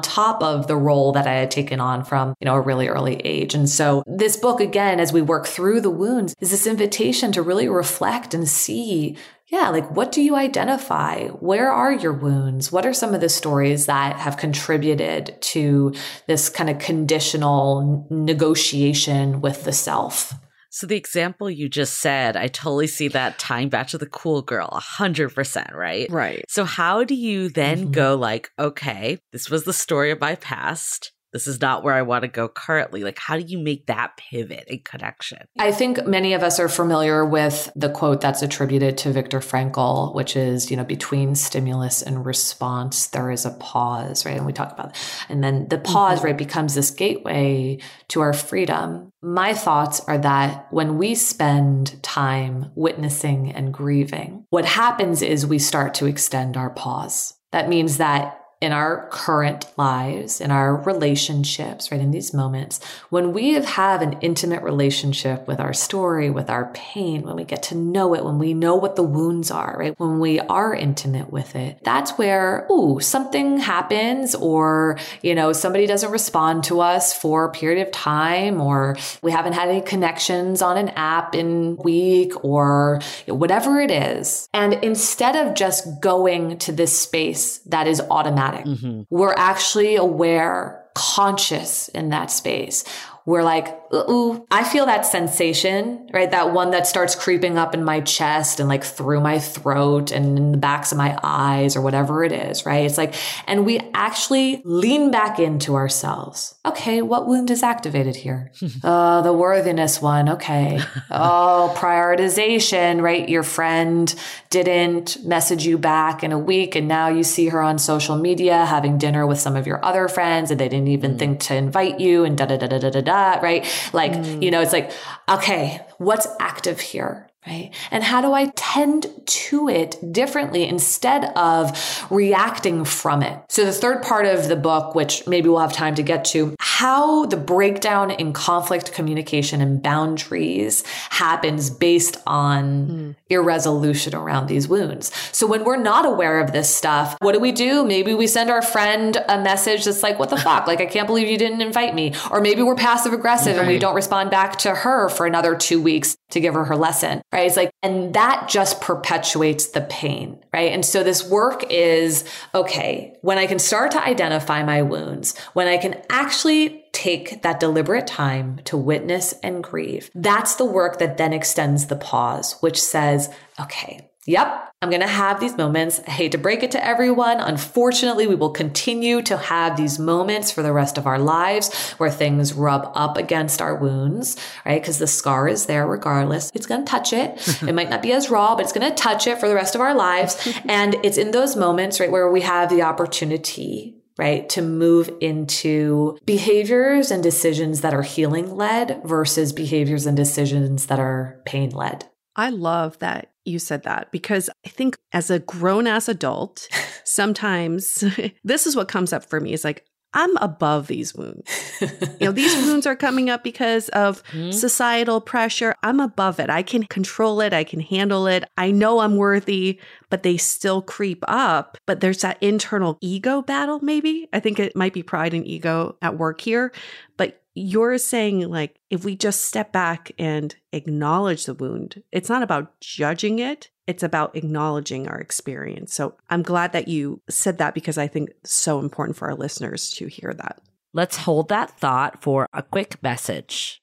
top of the role that I had taken on from, you know, a really early age. And so this book, again, as we work through the wounds, is this invitation to really reflect and see yeah, like what do you identify? Where are your wounds? What are some of the stories that have contributed to this kind of conditional negotiation with the self? So the example you just said, I totally see that tying back to the cool girl, a hundred percent, right? Right. So how do you then mm-hmm. go like, okay, this was the story of my past this is not where I want to go currently. Like, how do you make that pivot and connection? I think many of us are familiar with the quote that's attributed to Viktor Frankl, which is, you know, between stimulus and response, there is a pause, right? And we talk about that. And then the pause, mm-hmm. right, becomes this gateway to our freedom. My thoughts are that when we spend time witnessing and grieving, what happens is we start to extend our pause. That means that in our current lives, in our relationships, right? In these moments, when we have an intimate relationship with our story, with our pain, when we get to know it, when we know what the wounds are, right? When we are intimate with it, that's where, ooh, something happens or, you know, somebody doesn't respond to us for a period of time or we haven't had any connections on an app in week or whatever it is. And instead of just going to this space that is automatic, Mm-hmm. We're actually aware, conscious in that space we're like, ooh, I feel that sensation, right? That one that starts creeping up in my chest and like through my throat and in the backs of my eyes or whatever it is, right? It's like, and we actually lean back into ourselves. Okay, what wound is activated here? uh, the worthiness one. Okay. oh, prioritization, right? Your friend didn't message you back in a week and now you see her on social media having dinner with some of your other friends and they didn't even mm. think to invite you and da da da da da da that, right? Like, mm. you know, it's like, okay, what's active here? Right? And how do I tend to it differently instead of reacting from it? So the third part of the book, which maybe we'll have time to get to, how the breakdown in conflict communication and boundaries happens based on mm. irresolution around these wounds. So when we're not aware of this stuff, what do we do? Maybe we send our friend a message that's like, what the fuck? Like, I can't believe you didn't invite me. Or maybe we're passive aggressive right. and we don't respond back to her for another two weeks to give her her lesson, right? It's like, and that just perpetuates the pain, right? And so this work is okay, when I can start to identify my wounds, when I can actually take that deliberate time to witness and grieve, that's the work that then extends the pause, which says, okay, Yep, I'm going to have these moments. I hate to break it to everyone. Unfortunately, we will continue to have these moments for the rest of our lives where things rub up against our wounds, right? Because the scar is there regardless. It's going to touch it. it might not be as raw, but it's going to touch it for the rest of our lives. and it's in those moments, right, where we have the opportunity right? To move into behaviors and decisions that are healing led versus behaviors and decisions that are pain led. I love that you said that because I think as a grown ass adult, sometimes this is what comes up for me is like, I'm above these wounds. you know, these wounds are coming up because of mm-hmm. societal pressure. I'm above it. I can control it. I can handle it. I know I'm worthy, but they still creep up. But there's that internal ego battle, maybe. I think it might be pride and ego at work here. But you're saying like if we just step back and acknowledge the wound it's not about judging it it's about acknowledging our experience. So i'm glad that you said that because i think it's so important for our listeners to hear that. Let's hold that thought for a quick message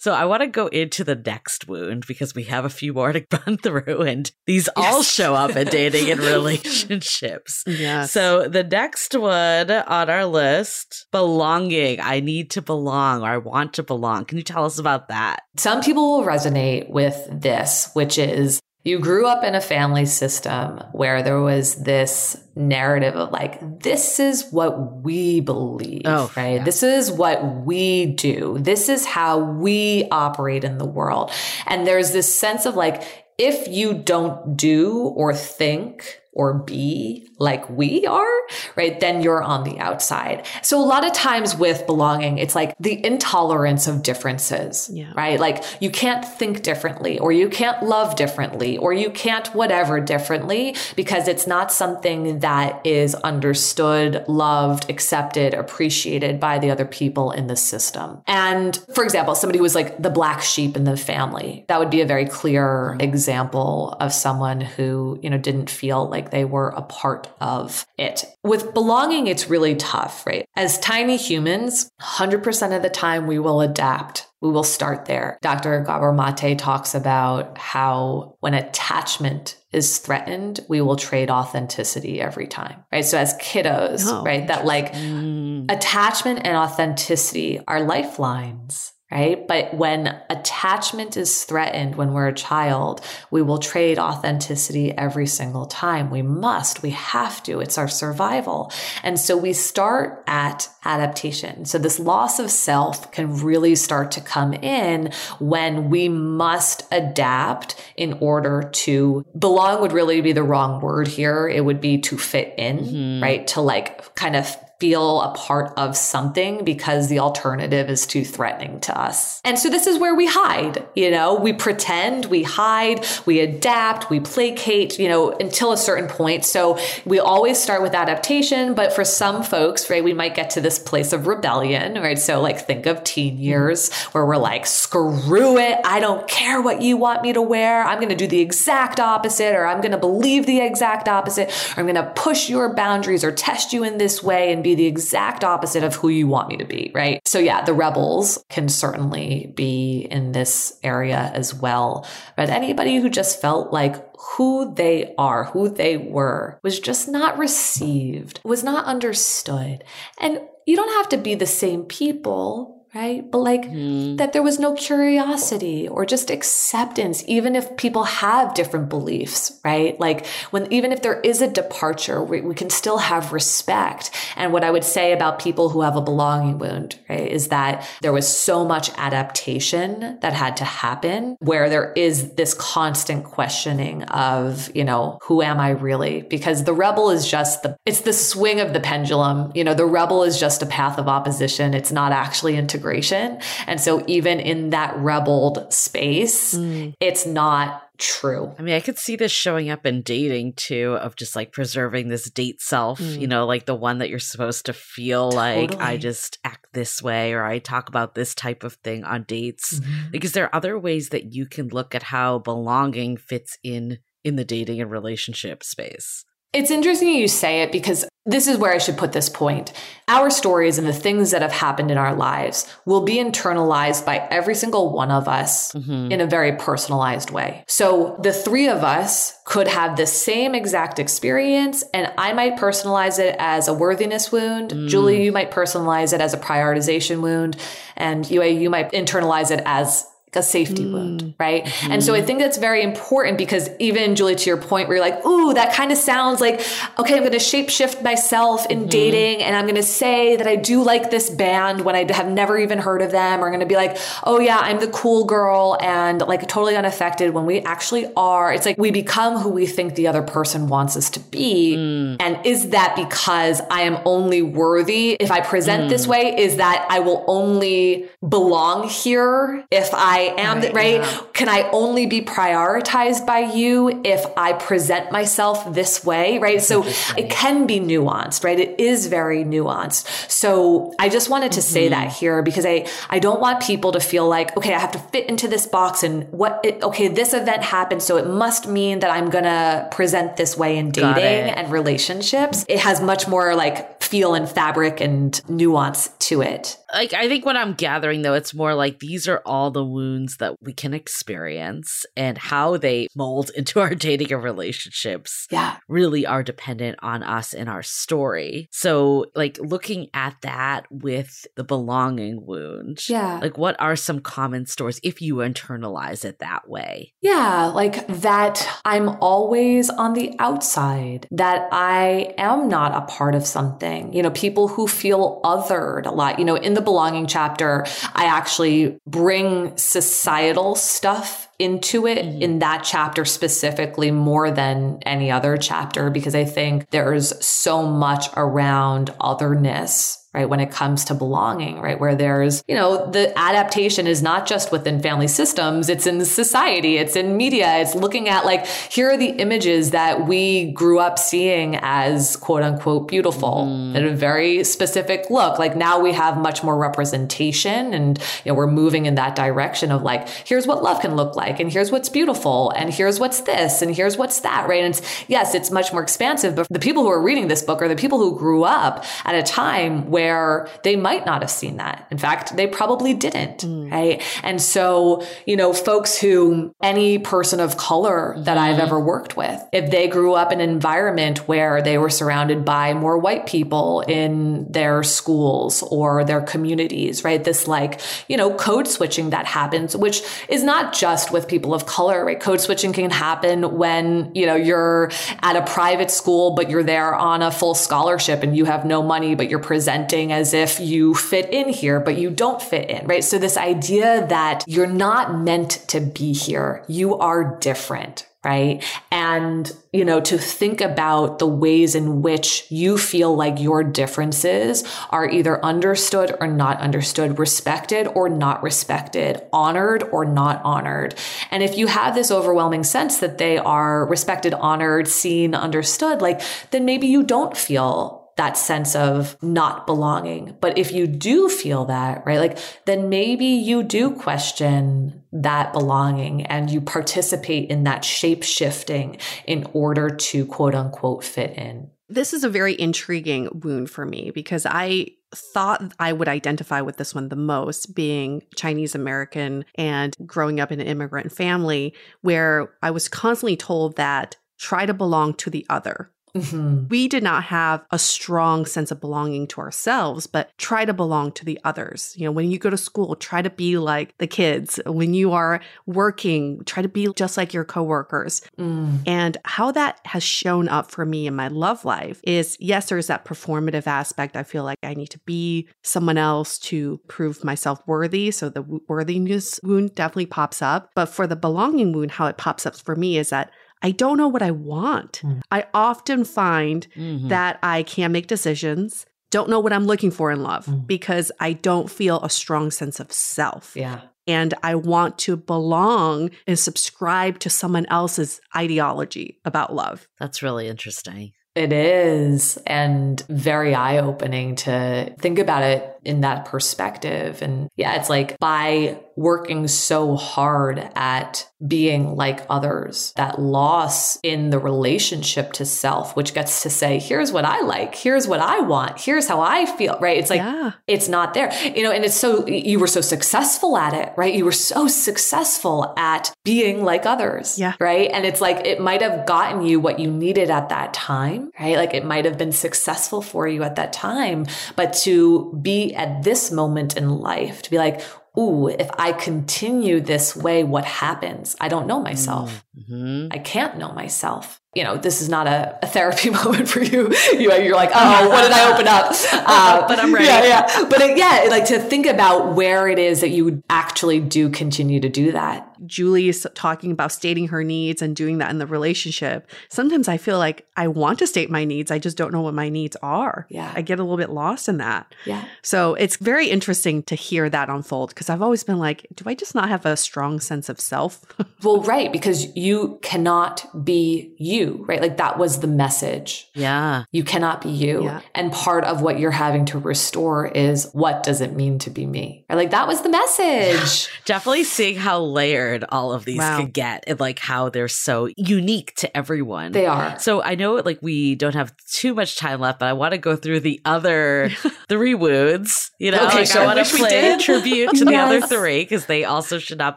So I want to go into the next wound because we have a few more to run through, and these yes. all show up in dating and relationships. Yeah. So the next one on our list, belonging. I need to belong or I want to belong. Can you tell us about that? Some people will resonate with this, which is you grew up in a family system where there was this narrative of like, this is what we believe, oh, right? Yeah. This is what we do. This is how we operate in the world. And there's this sense of like, if you don't do or think or be like we are, right? Then you're on the outside. So a lot of times with belonging, it's like the intolerance of differences, yeah. right? Like you can't think differently or you can't love differently or you can't whatever differently because it's not something that is understood, loved, accepted, appreciated by the other people in the system. And for example, somebody who was like the black sheep in the family, that would be a very clear mm-hmm. example of someone who, you know, didn't feel like like they were a part of it. With belonging, it's really tough, right? As tiny humans, 100% of the time we will adapt. We will start there. Dr. Gabor Mate talks about how when attachment is threatened, we will trade authenticity every time, right? So as kiddos, oh, right, that like mm. attachment and authenticity are lifelines right? But when attachment is threatened when we're a child, we will trade authenticity every single time. We must, we have to. It's our survival. And so we start at adaptation. So this loss of self can really start to come in when we must adapt in order to belong would really be the wrong word here. It would be to fit in, mm-hmm. right? To like kind of feel a part of something because the alternative is too threatening to us. And so this is where we hide, you know, we pretend, we hide, we adapt, we placate, you know, until a certain point. So we always start with adaptation, but for some folks, right, we might get to this place of rebellion, right? So like think of teen years where we're like, screw it. I don't care what you want me to wear. I'm going to do the exact opposite or I'm going to believe the exact opposite or I'm going to push your boundaries or test you in this way and be be the exact opposite of who you want me to be, right? So yeah, the rebels can certainly be in this area as well. But anybody who just felt like who they are, who they were, was just not received, was not understood. And you don't have to be the same people right? But like mm. that there was no curiosity or just acceptance, even if people have different beliefs, right? Like when, even if there is a departure, we, we, can still have respect. And what I would say about people who have a belonging wound, right, is that there was so much adaptation that had to happen where there is this constant questioning of, you know, who am I really? Because the rebel is just the, it's the swing of the pendulum. You know, the rebel is just a path of opposition. It's not actually into integration. And so even in that rebelled space, mm. it's not true. I mean, I could see this showing up in dating too, of just like preserving this date self, mm. you know, like the one that you're supposed to feel totally. like I just act this way or I talk about this type of thing on dates. Mm-hmm. Because there are other ways that you can look at how belonging fits in in the dating and relationship space. It's interesting you say it because this is where I should put this point. Our stories and the things that have happened in our lives will be internalized by every single one of us mm-hmm. in a very personalized way. So the three of us could have the same exact experience, and I might personalize it as a worthiness wound. Mm. Julie, you might personalize it as a prioritization wound, and you, you might internalize it as a safety mm. wound, right? Mm-hmm. And so I think that's very important because even Julie, to your point, where you're like, ooh, that kind of sounds like, okay, I'm going to shapeshift myself in mm-hmm. dating and I'm going to say that I do like this band when I have never even heard of them, or I'm going to be like, oh yeah, I'm the cool girl and like totally unaffected when we actually are. It's like we become who we think the other person wants us to be. Mm. And is that because I am only worthy if I present mm. this way? Is that I will only belong here if I I am, right? right? Yeah. Can I only be prioritized by you if I present myself this way, right? So it can be nuanced, right? It is very nuanced. So I just wanted to mm-hmm. say that here because I, I don't want people to feel like, okay, I have to fit into this box and what, it, okay, this event happened. So it must mean that I'm going to present this way in dating and relationships. It has much more like feel and fabric and nuance to it like I think what I'm gathering though, it's more like these are all the wounds that we can experience and how they mold into our dating and relationships. Yeah. Really are dependent on us and our story. So like looking at that with the belonging wound. Yeah. Like what are some common stories if you internalize it that way? Yeah. Like that I'm always on the outside, that I am not a part of something. You know, people who feel othered a lot, you know, in the the belonging chapter, I actually bring societal stuff into it mm-hmm. in that chapter specifically more than any other chapter because I think there's so much around otherness right? When it comes to belonging, right? Where there's, you know, the adaptation is not just within family systems, it's in society, it's in media, it's looking at like, here are the images that we grew up seeing as quote unquote beautiful mm. and a very specific look. Like now we have much more representation and, you know, we're moving in that direction of like, here's what love can look like and here's what's beautiful and here's what's this and here's what's that, right? And it's, yes, it's much more expansive, but the people who are reading this book are the people who grew up at a time where they might not have seen that. In fact, they probably didn't. Mm. Right. And so, you know, folks who any person of color that mm. I've mm-hmm. ever worked with, if they grew up in an environment where they were surrounded by more white people in their schools or their communities, right? This like, you know, code switching that happens, which is not just with people of color, right? Code switching can happen when, you know, you're at a private school, but you're there on a full scholarship and you have no money, but you're presenting as if you fit in here, but you don't fit in, right? So this idea that you're not meant to be here, you are different, right? And, you know, to think about the ways in which you feel like your differences are either understood or not understood, respected or not respected, honored or not honored. And if you have this overwhelming sense that they are respected, honored, seen, understood, like, then maybe you don't feel that sense of not belonging. But if you do feel that, right, like then maybe you do question that belonging and you participate in that shape shifting in order to quote unquote fit in. This is a very intriguing wound for me because I thought I would identify with this one the most, being Chinese American and growing up in an immigrant family where I was constantly told that try to belong to the other. Mm-hmm. We did not have a strong sense of belonging to ourselves, but try to belong to the others. You know, when you go to school, try to be like the kids. When you are working, try to be just like your coworkers. Mm. And how that has shown up for me in my love life is yes, there's that performative aspect. I feel like I need to be someone else to prove myself worthy. So the worthiness wound definitely pops up. But for the belonging wound, how it pops up for me is that I don't know what I want. Mm. I often find mm-hmm. that I can't make decisions, don't know what I'm looking for in love mm. because I don't feel a strong sense of self. Yeah. And I want to belong and subscribe to someone else's ideology about love. That's really interesting. It is, and very eye opening to think about it in that perspective. And yeah, it's like by working so hard at being like others, that loss in the relationship to self, which gets to say, here's what I like, here's what I want, here's how I feel, right? It's like, yeah. it's not there, you know, and it's so, you were so successful at it, right? You were so successful at being like others, yeah. right? And it's like, it might have gotten you what you needed at that time, right? Like it might have been successful for you at that time, but to be at this moment in life to be like, ooh, if I continue this way, what happens? I don't know myself. Mm-hmm. I can't know myself you know, this is not a, a therapy moment for you. you. You're like, oh, what did I open up? Uh, but I'm ready. Yeah, yeah. But it, yeah, like to think about where it is that you actually do continue to do that. Julie is talking about stating her needs and doing that in the relationship. Sometimes I feel like I want to state my needs. I just don't know what my needs are. Yeah. I get a little bit lost in that. Yeah. So it's very interesting to hear that unfold because I've always been like, do I just not have a strong sense of self? well, right. Because you cannot be you right? Like that was the message. Yeah. You cannot be you. Yeah. And part of what you're having to restore is what does it mean to be me? Right? Like that was the message. Definitely seeing how layered all of these wow. can get and like how they're so unique to everyone. They are. So I know like we don't have too much time left, but I want to go through the other three wounds. You know, okay, like sure. I want to play tribute to yes. the other three because they also should not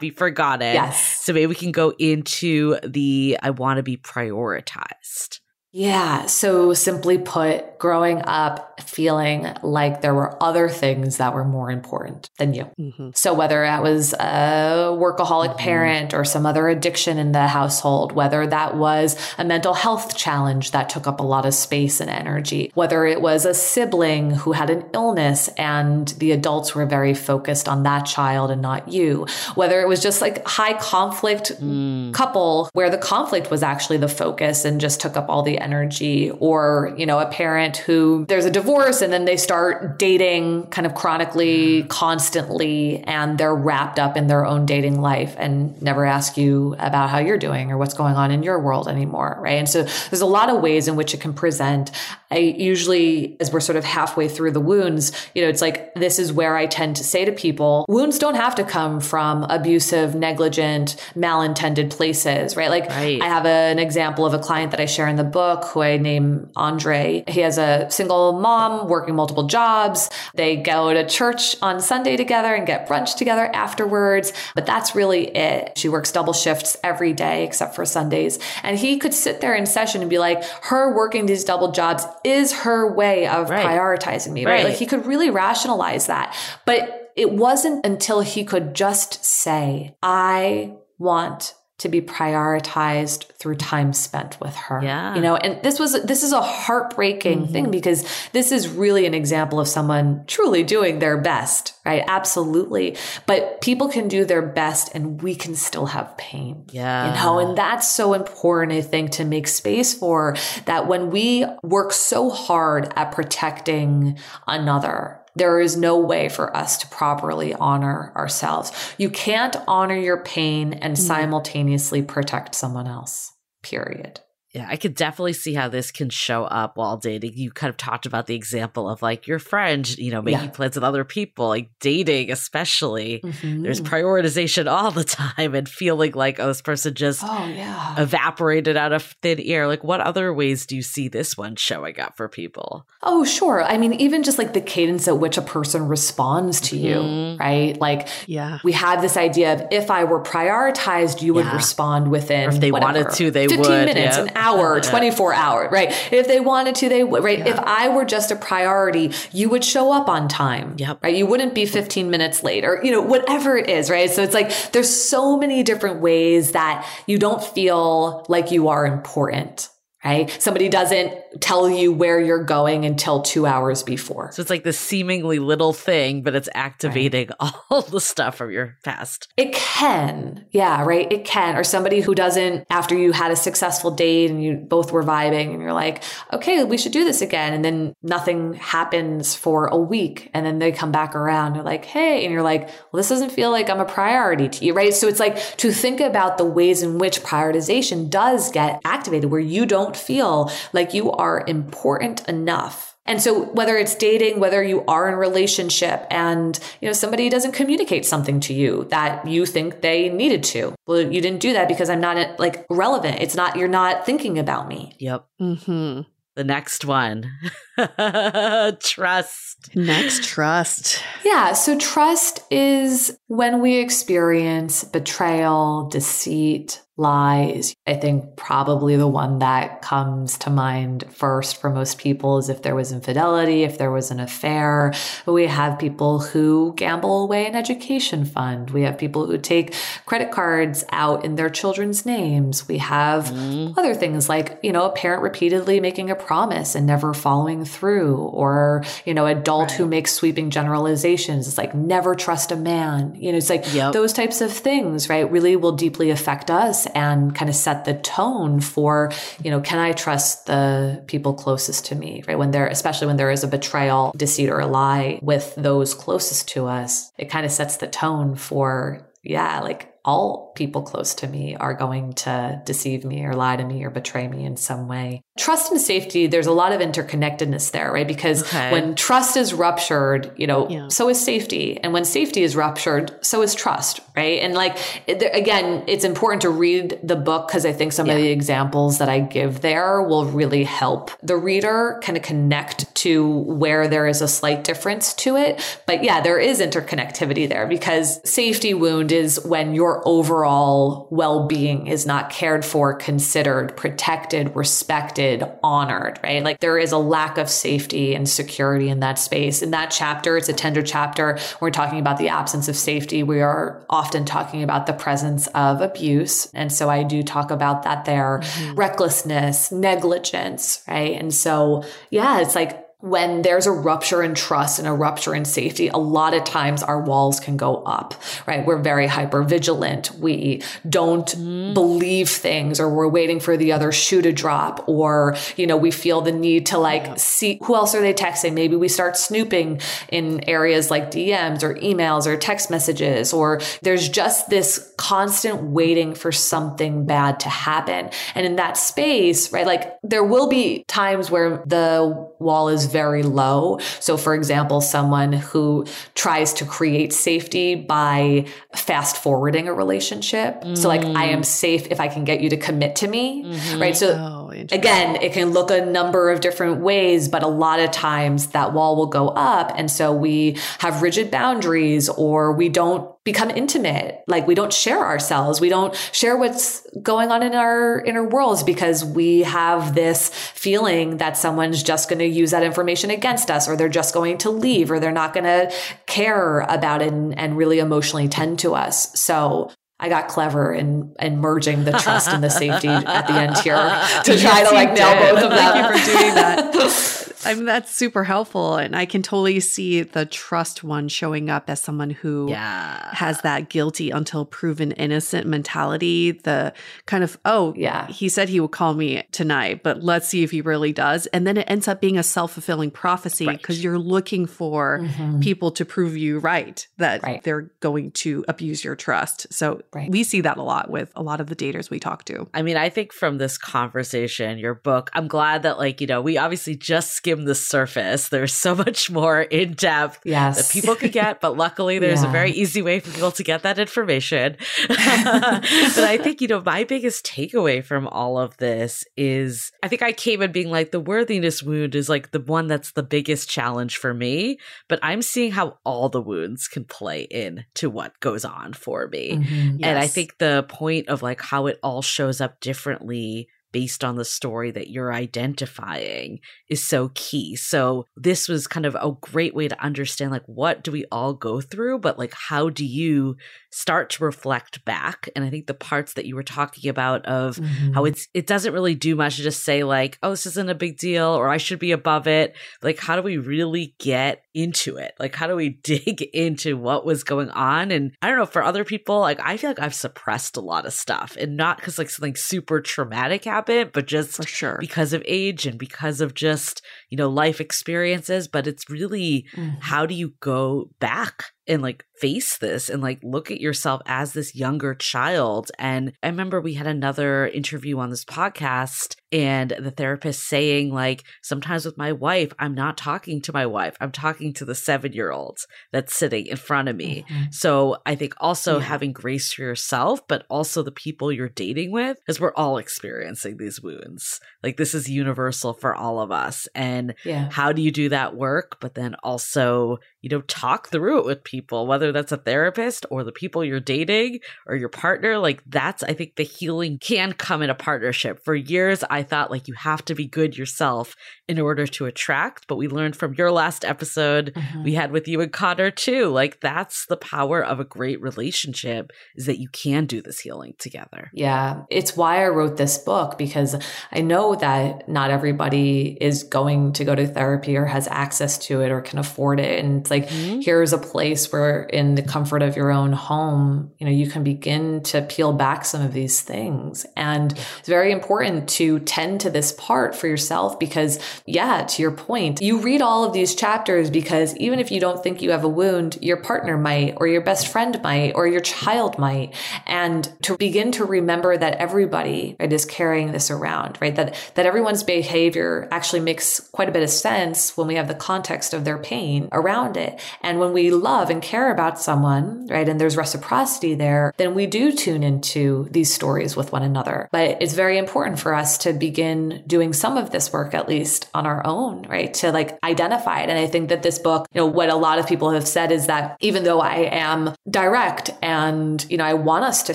be forgotten. Yes. So maybe we can go into the I want to be prioritized. Yeah. So simply put, growing up feeling like there were other things that were more important than you. Mm-hmm. So whether that was a workaholic mm-hmm. parent or some other addiction in the household, whether that was a mental health challenge that took up a lot of space and energy, whether it was a sibling who had an illness and the adults were very focused on that child and not you, whether it was just like high conflict mm. couple where the conflict was actually the focus and just took up all the energy or, you know, a parent who there's a divorce and then they start dating kind of chronically, mm. constantly, and they're wrapped up in their own dating life and never ask you about how you're doing or what's going on in your world anymore. Right. And so there's a lot of ways in which it can present. I usually, as we're sort of halfway through the wounds, you know, it's like this is where I tend to say to people, wounds don't have to come from abusive, negligent, malintended places, right? Like right. I have a, an example of a client that I share in the book book who I name Andre. He has a single mom working multiple jobs. They go to church on Sunday together and get brunch together afterwards. But that's really it. She works double shifts every day except for Sundays. And he could sit there in session and be like, her working these double jobs is her way of right. prioritizing me, right? right? Like he could really rationalize that. But it wasn't until he could just say, I want to be prioritized through time spent with her. Yeah. You know, and this was this is a heartbreaking mm-hmm. thing because this is really an example of someone truly doing their best, right? Absolutely. But people can do their best and we can still have pain. Yeah. You know, and that's so important, I think, to make space for that when we work so hard at protecting another, there is no way for us to properly honor ourselves. You can't honor your pain and mm-hmm. simultaneously protect someone else, period. Yeah, I could definitely see how this can show up while dating. You kind of talked about the example of like your friend, you know, making yeah. plans with other people, like dating, especially. Mm-hmm. There's prioritization all the time and feeling like, oh, this person just oh, yeah. evaporated out of thin air. Like, what other ways do you see this one showing up for people? Oh, sure. I mean, even just like the cadence at which a person responds to you, mm-hmm. right? Like, yeah, we have this idea of if I were prioritized, you would respond within. Or if they whatever, wanted to, they 15 would. minutes, yeah. Hour, 24 hours, right? If they wanted to, they would, right? Yeah. If I were just a priority, you would show up on time, yep. right? You wouldn't be 15 minutes late or, you know, whatever it is, right? So it's like there's so many different ways that you don't feel like you are important right? Somebody doesn't tell you where you're going until two hours before. So it's like this seemingly little thing, but it's activating right. all the stuff from your past. It can. Yeah, right. It can. Or somebody who doesn't, after you had a successful date and you both were vibing and you're like, okay, we should do this again. And then nothing happens for a week. And then they come back around. They're like, hey, and you're like, well, this doesn't feel like I'm a priority to you, right? So it's like to think about the ways in which prioritization does get activated where you don't don't feel like you are important enough and so whether it's dating, whether you are in relationship and, you know, somebody doesn't communicate something to you that you think they needed to. Well, you didn't do that because I'm not like relevant. It's not, you're not thinking about me. Yep. Mm-hmm. The next one. trust. Next, trust. Yeah. So trust is when we experience betrayal, deceit, lies. I think probably the one that comes to mind first for most people is if there was infidelity, if there was an affair. We have people who gamble away an education fund. We have people who take credit cards out in their children's names. We have mm. other things like, you know, a parent repeatedly making a promise and never following through or, you know, adult right. who makes sweeping generalizations. It's like never trust a man. You know, it's like yep. those types of things, right, really will deeply affect us and kind of set the tone for, you know, can I trust the people closest to me, right? When there, especially when there is a betrayal, deceit, or a lie with those closest to us, it kind of sets the tone for, yeah, like all people close to me are going to deceive me or lie to me or betray me in some way. Trust and safety, there's a lot of interconnectedness there, right? Because okay. when trust is ruptured, you know, yeah. so is safety. And when safety is ruptured, so is trust, right? And like, again, it's important to read the book because I think some yeah. of the examples that I give there will really help the reader kind of connect to where there is a slight difference to it. But yeah, there is interconnectivity there because safety wound is when your overall well being is not cared for, considered, protected, respected, honored, right? Like there is a lack of safety and security in that space. In that chapter, it's a tender chapter. We're talking about the absence of safety. We are often talking about the presence of abuse. And so I do talk about that there mm-hmm. recklessness, negligence, right? And so, yeah, it's like when there's a rupture in trust and a rupture in safety, a lot of times our walls can go up, right? We're very hyper vigilant. We don't mm. believe things or we're waiting for the other shoe to drop or, you know, we feel the need to like yeah. see who else are they texting? Maybe we start snooping in areas like DMs or emails or text messages or there's just this constant waiting for something bad to happen. And in that space, right? Like there will be times where the wall is very low. So, for example, someone who tries to create safety by fast forwarding a relationship. Mm. So, like, I am safe if I can get you to commit to me, mm-hmm. right? So, oh, again, it can look a number of different ways, but a lot of times that wall will go up. And so we have rigid boundaries or we don't become intimate. Like we don't share ourselves. We don't share what's going on in our inner worlds because we have this feeling that someone's just going to use that information against us or they're just going to leave or they're not going to care about it and, and really emotionally tend to us. So I got clever in, in merging the trust and the safety at the end here to try yes, to like nail both of them. Thank you for doing that. I mean, that's super helpful. And I can totally see the trust one showing up as someone who yeah. has that guilty until proven innocent mentality. The kind of, oh, yeah, he said he would call me tonight, but let's see if he really does. And then it ends up being a self fulfilling prophecy because right. you're looking for mm-hmm. people to prove you right, that right. they're going to abuse your trust. So right. we see that a lot with a lot of the daters we talk to. I mean, I think from this conversation, your book, I'm glad that, like, you know, we obviously just skipped skim the surface. There's so much more in depth yes. that people could get, but luckily there's yeah. a very easy way for people to get that information. but I think, you know, my biggest takeaway from all of this is I think I came in being like the worthiness wound is like the one that's the biggest challenge for me, but I'm seeing how all the wounds can play in to what goes on for me. Mm-hmm. Yes. And I think the point of like how it all shows up differently based on the story that you're identifying is so key. So this was kind of a great way to understand like what do we all go through, but like how do you start to reflect back? And I think the parts that you were talking about of mm-hmm. how it's it doesn't really do much to just say like, oh, this isn't a big deal or I should be above it. Like how do we really get into it? Like how do we dig into what was going on? And I don't know, for other people, like I feel like I've suppressed a lot of stuff and not because like something super traumatic happened but just For sure. because of age and because of just, you know, life experiences. But it's really mm-hmm. how do you go back and like face this and like look at yourself as this younger child. And I remember we had another interview on this podcast and the therapist saying like sometimes with my wife I'm not talking to my wife. I'm talking to the 7-year-old that's sitting in front of me. Mm-hmm. So I think also yeah. having grace for yourself but also the people you're dating with because we're all experiencing these wounds. Like this is universal for all of us. And yeah. how do you do that work but then also you know, talk through it with people, whether that's a therapist or the people you're dating or your partner. Like, that's, I think, the healing can come in a partnership. For years, I thought like you have to be good yourself in order to attract, but we learned from your last episode mm-hmm. we had with you and Connor too. Like, that's the power of a great relationship is that you can do this healing together. Yeah. It's why I wrote this book because I know that not everybody is going to go to therapy or has access to it or can afford it. And Like mm-hmm. here's a place where in the comfort of your own home, you know, you can begin to peel back some of these things. And it's very important to tend to this part for yourself because yeah, to your point, you read all of these chapters because even if you don't think you have a wound, your partner might, or your best friend might, or your child might. And to begin to remember that everybody right, is carrying this around, right? That, that everyone's behavior actually makes quite a bit of sense when we have the context of their pain around it. And when we love and care about someone, right, and there's reciprocity there, then we do tune into these stories with one another. But it's very important for us to begin doing some of this work, at least on our own, right? To like identify it. And I think that this book, you know, what a lot of people have said is that even though I am direct and, you know, I want us to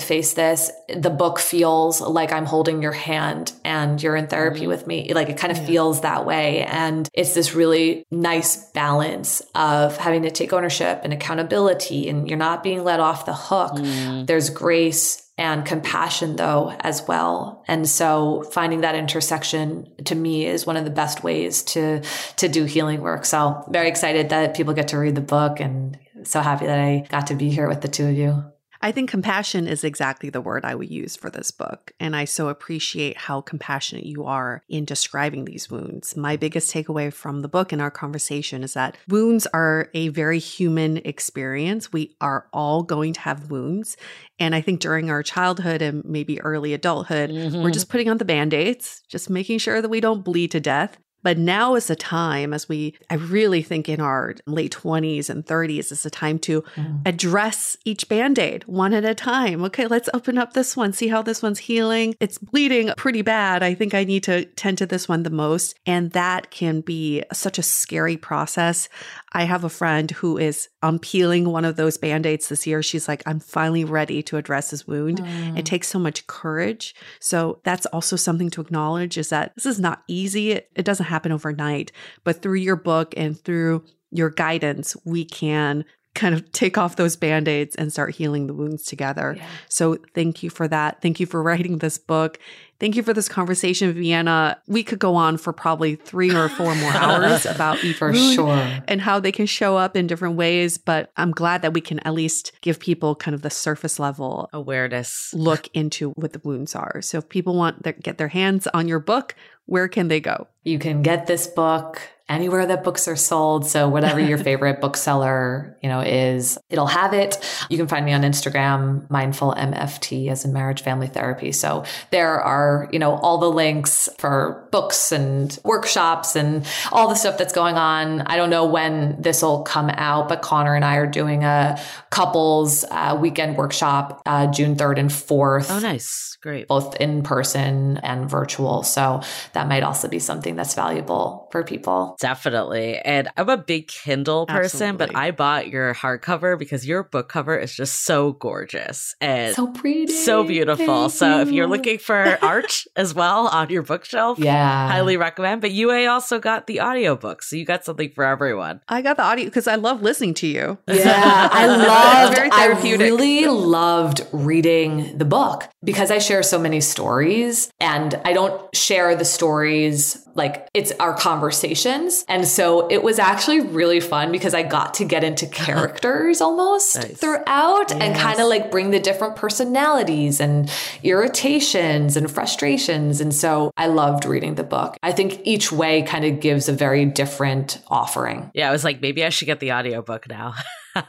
face this, the book feels like I'm holding your hand and you're in therapy mm-hmm. with me. Like it kind of yeah. feels that way. And it's this really nice balance of having to take ownership and accountability and you're not being let off the hook. Mm. There's grace and compassion though as well and so finding that intersection to me is one of the best ways to to do healing work so very excited that people get to read the book and so happy that i got to be here with the two of you I think compassion is exactly the word I would use for this book. And I so appreciate how compassionate you are in describing these wounds. My biggest takeaway from the book and our conversation is that wounds are a very human experience. We are all going to have wounds. And I think during our childhood and maybe early adulthood, mm-hmm. we're just putting on the band aids, just making sure that we don't bleed to death. But now is the time, as we, I really think in our late 20s and 30s, is the time to mm. address each band aid one at a time. Okay, let's open up this one, see how this one's healing. It's bleeding pretty bad. I think I need to tend to this one the most. And that can be such a scary process. I have a friend who is unpeeling one of those band aids this year. She's like, I'm finally ready to address this wound. Mm. It takes so much courage. So that's also something to acknowledge is that this is not easy. It, it doesn't happen overnight, but through your book and through your guidance, we can kind of take off those band aids and start healing the wounds together. Yeah. So, thank you for that. Thank you for writing this book. Thank you for this conversation, Vienna. We could go on for probably three or four more hours about each for sure and how they can show up in different ways. But I'm glad that we can at least give people kind of the surface level awareness look into what the wounds are. So if people want to get their hands on your book, where can they go? You can get this book anywhere that books are sold. So whatever your favorite bookseller, you know, is, it'll have it. You can find me on Instagram, mindful MFT as in marriage family therapy. So there are, you know, all the links for books and workshops and all the stuff that's going on. I don't know when this will come out, but Connor and I are doing a couples uh, weekend workshop, uh, June 3rd and 4th. Oh, nice. Great. Both in person and virtual. So that might also be something that's valuable for people. Definitely. And I'm a big Kindle person, Absolutely. but I bought your hardcover because your book cover is just so gorgeous and so pretty. So beautiful. Thank so you. if you're looking for art as well on your bookshelf, yeah. Highly recommend. But Yue also got the audiobook. So you got something for everyone. I got the audio because I love listening to you. Yeah. I loved I really loved reading the book because I share so many stories and I don't share the stories like it's our conversations. And so it was actually really fun because I got to get into characters almost nice. throughout yes. and kind of like bring the different personalities and irritations and frustrations. And so I loved reading the book. I think each way kind of gives a very different offering. Yeah, I was like, maybe I should get the audiobook now. yeah.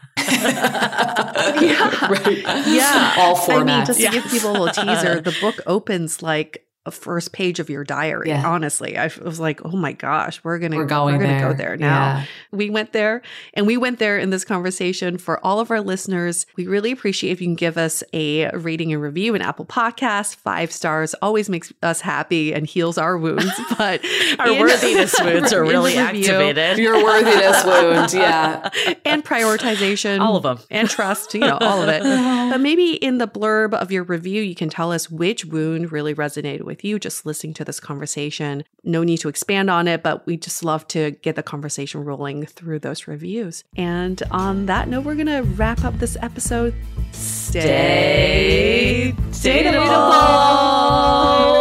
Right. Yeah. All formats. I mean, just to yeah. give people a little teaser, the book opens like a first page of your diary. Yeah. Honestly, I was like, oh my gosh, we're gonna we're going we're gonna there. go there now. Yeah. We went there, and we went there in this conversation for all of our listeners. We really appreciate if you can give us a rating and review in Apple Podcasts. Five stars always makes us happy and heals our wounds. But our worthiness wounds are really activated. Your worthiness wound, yeah, and prioritization, all of them, and trust. You know, all of it. but maybe in the blurb of your review, you can tell us which wound really resonated with with you just listening to this conversation. No need to expand on it, but we just love to get the conversation rolling through those reviews. And on that note, we're going to wrap up this episode. Stay, stay dateable.